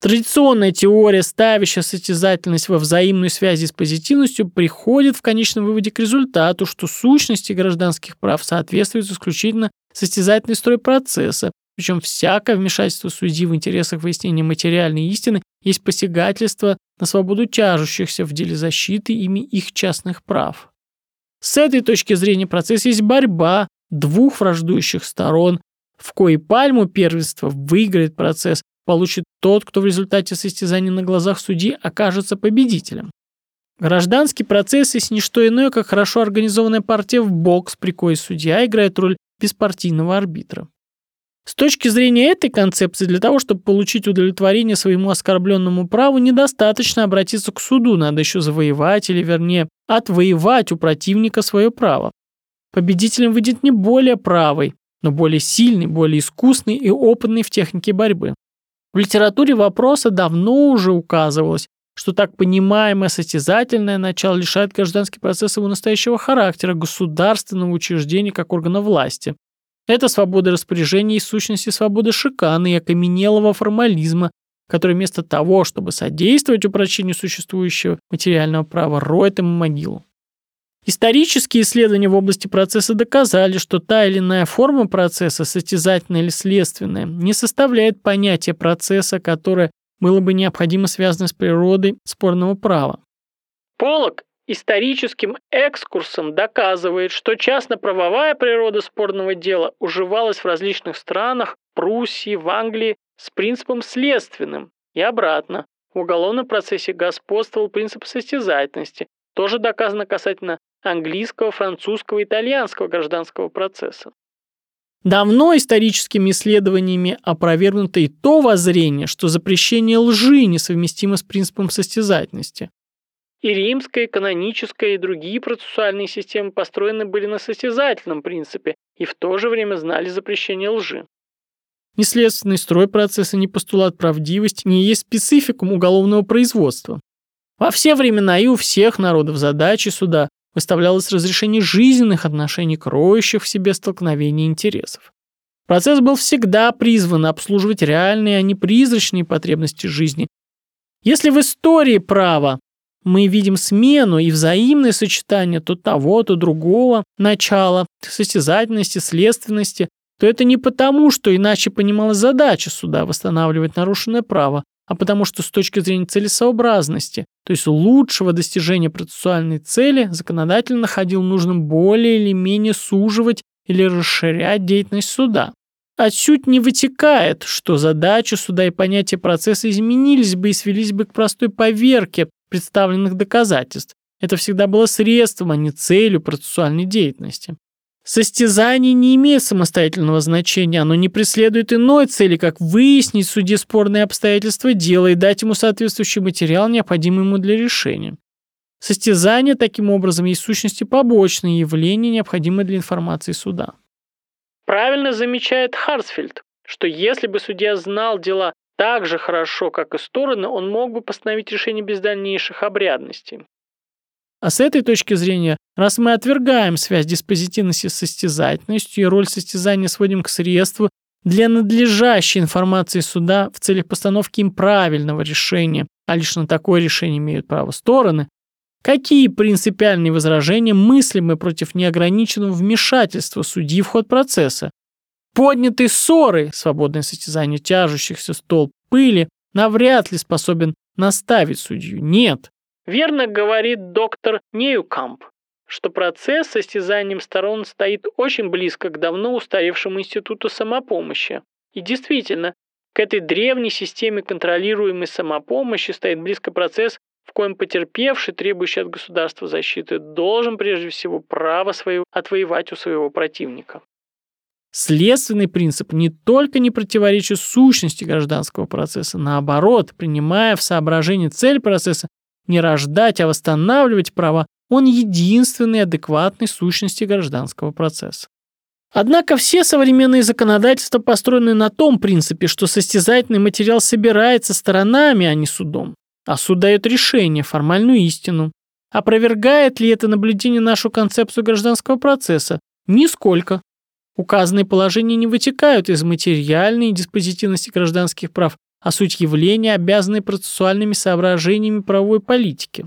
Традиционная теория, ставящая состязательность во взаимной связи с позитивностью, приходит в конечном выводе к результату, что сущности гражданских прав соответствуют исключительно состязательной строй процесса, причем всякое вмешательство судьи в интересах выяснения материальной истины есть посягательство на свободу тяжущихся в деле защиты ими их частных прав. С этой точки зрения процесс есть борьба двух враждующих сторон, в коей пальму первенства выиграет процесс, получит тот, кто в результате состязания на глазах судьи окажется победителем. Гражданский процесс есть не что иное, как хорошо организованная партия в бокс, при коей судья играет роль беспартийного арбитра. С точки зрения этой концепции, для того, чтобы получить удовлетворение своему оскорбленному праву, недостаточно обратиться к суду, надо еще завоевать или, вернее, отвоевать у противника свое право. Победителем выйдет не более правый, но более сильный, более искусный и опытный в технике борьбы. В литературе вопроса давно уже указывалось, что так понимаемое состязательное начало лишает гражданский процесс его настоящего характера государственного учреждения как органа власти. Это свобода распоряжения и сущности свободы шиканы и окаменелого формализма, который вместо того, чтобы содействовать упрочению существующего материального права, роет ему могилу. Исторические исследования в области процесса доказали, что та или иная форма процесса, состязательная или следственная, не составляет понятия процесса, которое было бы необходимо связано с природой спорного права. Полок историческим экскурсом доказывает, что частно-правовая природа спорного дела уживалась в различных странах, Пруссии, в Англии, с принципом следственным и обратно. В уголовном процессе господствовал принцип состязательности, тоже доказано касательно английского, французского, итальянского гражданского процесса. Давно историческими исследованиями опровергнуто и то воззрение, что запрещение лжи несовместимо с принципом состязательности. И римская, и каноническая, и другие процессуальные системы построены были на состязательном принципе и в то же время знали запрещение лжи. Ни следственный строй процесса, ни постулат правдивости не есть спецификум уголовного производства. Во все времена и у всех народов задачи суда выставлялось разрешение жизненных отношений, кроющих в себе столкновение интересов. Процесс был всегда призван обслуживать реальные, а не призрачные потребности жизни. Если в истории права мы видим смену и взаимное сочетание то того, то другого начала, состязательности, следственности, то это не потому, что иначе понималась задача суда восстанавливать нарушенное право, а потому что с точки зрения целесообразности, то есть лучшего достижения процессуальной цели, законодатель находил нужным более или менее суживать или расширять деятельность суда. Отсюда не вытекает, что задача суда и понятие процесса изменились бы и свелись бы к простой поверке представленных доказательств. Это всегда было средством, а не целью процессуальной деятельности. Состязание не имеет самостоятельного значения, оно не преследует иной цели, как выяснить суде спорные обстоятельства дела и дать ему соответствующий материал, необходимый ему для решения. Состязание, таким образом, есть в сущности побочное явление, необходимое для информации суда. Правильно замечает Харсфельд, что если бы судья знал дела так же хорошо, как и стороны, он мог бы постановить решение без дальнейших обрядностей. А с этой точки зрения, раз мы отвергаем связь диспозитивности с состязательностью и роль состязания сводим к средству для надлежащей информации суда в целях постановки им правильного решения, а лишь на такое решение имеют право стороны, какие принципиальные возражения мыслимы против неограниченного вмешательства судьи в ход процесса? Поднятые ссоры, свободное состязание тяжущихся столб пыли, навряд ли способен наставить судью. Нет. Верно говорит доктор Неюкамп, что процесс с состязанием сторон стоит очень близко к давно устаревшему институту самопомощи. И действительно, к этой древней системе контролируемой самопомощи стоит близко процесс, в коем потерпевший, требующий от государства защиты, должен прежде всего право свое отвоевать у своего противника. Следственный принцип не только не противоречит сущности гражданского процесса, наоборот, принимая в соображение цель процесса, не рождать, а восстанавливать права, он единственный адекватный сущности гражданского процесса. Однако все современные законодательства построены на том принципе, что состязательный материал собирается сторонами, а не судом. А суд дает решение, формальную истину. Опровергает ли это наблюдение нашу концепцию гражданского процесса? Нисколько. Указанные положения не вытекают из материальной диспозитивности гражданских прав, а суть явления, обязаны процессуальными соображениями правовой политики.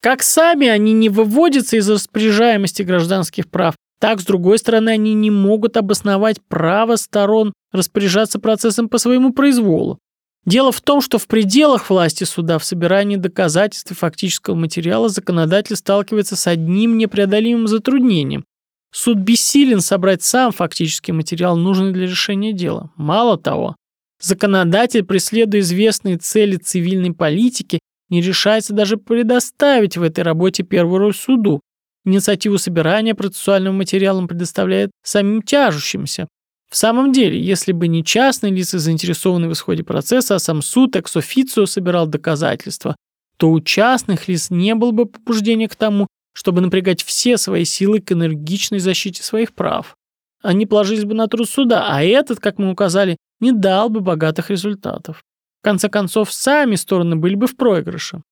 Как сами они не выводятся из распоряжаемости гражданских прав, так, с другой стороны, они не могут обосновать право сторон распоряжаться процессом по своему произволу. Дело в том, что в пределах власти суда в собирании доказательств и фактического материала законодатель сталкивается с одним непреодолимым затруднением. Суд бессилен собрать сам фактический материал, нужный для решения дела. Мало того, законодатель, преследуя известные цели цивильной политики, не решается даже предоставить в этой работе первую роль суду. Инициативу собирания процессуального материала он предоставляет самим тяжущимся. В самом деле, если бы не частные лица, заинтересованные в исходе процесса, а сам суд экс-официо собирал доказательства, то у частных лиц не было бы побуждения к тому, чтобы напрягать все свои силы к энергичной защите своих прав. Они положились бы на труд суда, а этот, как мы указали, не дал бы богатых результатов. В конце концов, сами стороны были бы в проигрыше.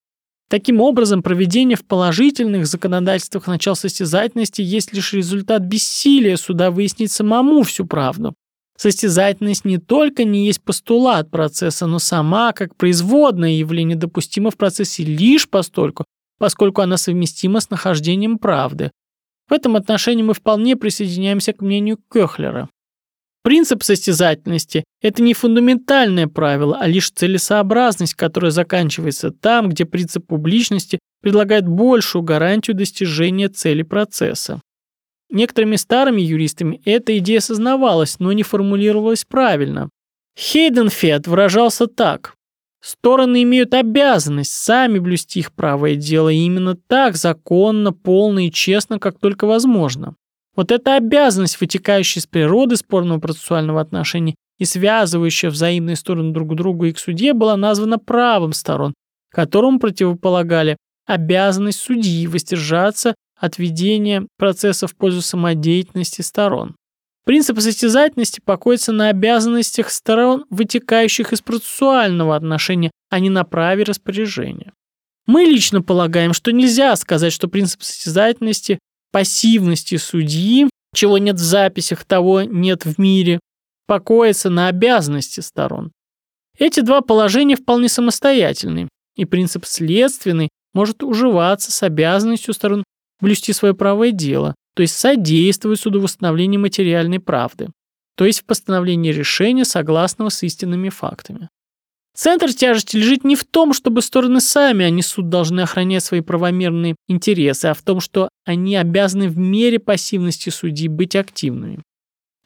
Таким образом, проведение в положительных законодательствах начал состязательности есть лишь результат бессилия суда выяснить самому всю правду. Состязательность не только не есть постулат процесса, но сама, как производное явление, допустима в процессе лишь постольку, поскольку она совместима с нахождением правды. В этом отношении мы вполне присоединяемся к мнению Кёхлера. Принцип состязательности – это не фундаментальное правило, а лишь целесообразность, которая заканчивается там, где принцип публичности предлагает большую гарантию достижения цели процесса. Некоторыми старыми юристами эта идея осознавалась, но не формулировалась правильно. Хейденфед выражался так. Стороны имеют обязанность сами блюсти их правое дело, именно так законно, полно и честно, как только возможно. Вот эта обязанность, вытекающая из природы спорного процессуального отношения и связывающая взаимные стороны друг к другу и к суде, была названа правом сторон, которому противополагали обязанность судьи воздержаться от ведения процесса в пользу самодеятельности сторон. Принцип состязательности покоится на обязанностях сторон, вытекающих из процессуального отношения, а не на праве распоряжения. Мы лично полагаем, что нельзя сказать, что принцип состязательности пассивности судьи, чего нет в записях, того нет в мире, покоится на обязанности сторон. Эти два положения вполне самостоятельны, и принцип следственный может уживаться с обязанностью сторон блюсти свое правое дело, то есть содействовать суду восстановлению материальной правды, то есть в постановлении решения, согласного с истинными фактами. Центр тяжести лежит не в том, чтобы стороны сами, а не суд, должны охранять свои правомерные интересы, а в том, что они обязаны в мере пассивности судьи быть активными.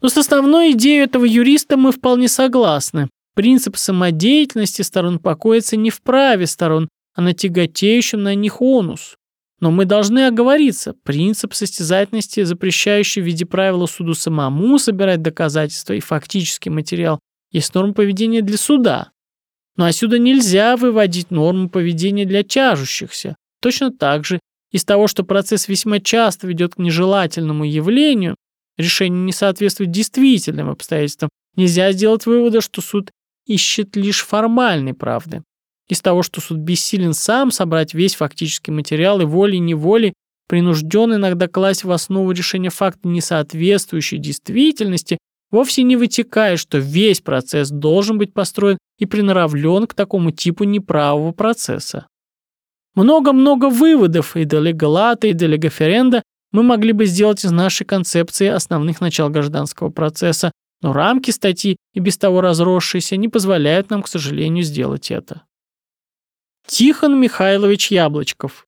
Но с основной идеей этого юриста мы вполне согласны. Принцип самодеятельности сторон покоится не в праве сторон, а на тяготеющем на них онус. Но мы должны оговориться, принцип состязательности, запрещающий в виде правила суду самому собирать доказательства и фактический материал, есть норма поведения для суда, но отсюда нельзя выводить норму поведения для тяжущихся. Точно так же из того, что процесс весьма часто ведет к нежелательному явлению, решение не соответствует действительным обстоятельствам, нельзя сделать вывода, что суд ищет лишь формальной правды. Из того, что суд бессилен сам собрать весь фактический материал и волей-неволей принужден иногда класть в основу решения факта, не соответствующей действительности, вовсе не вытекает, что весь процесс должен быть построен и приноравлен к такому типу неправого процесса. Много-много выводов и до легалата, и до легаференда мы могли бы сделать из нашей концепции основных начал гражданского процесса, но рамки статьи, и без того разросшиеся, не позволяют нам, к сожалению, сделать это. Тихон Михайлович Яблочков.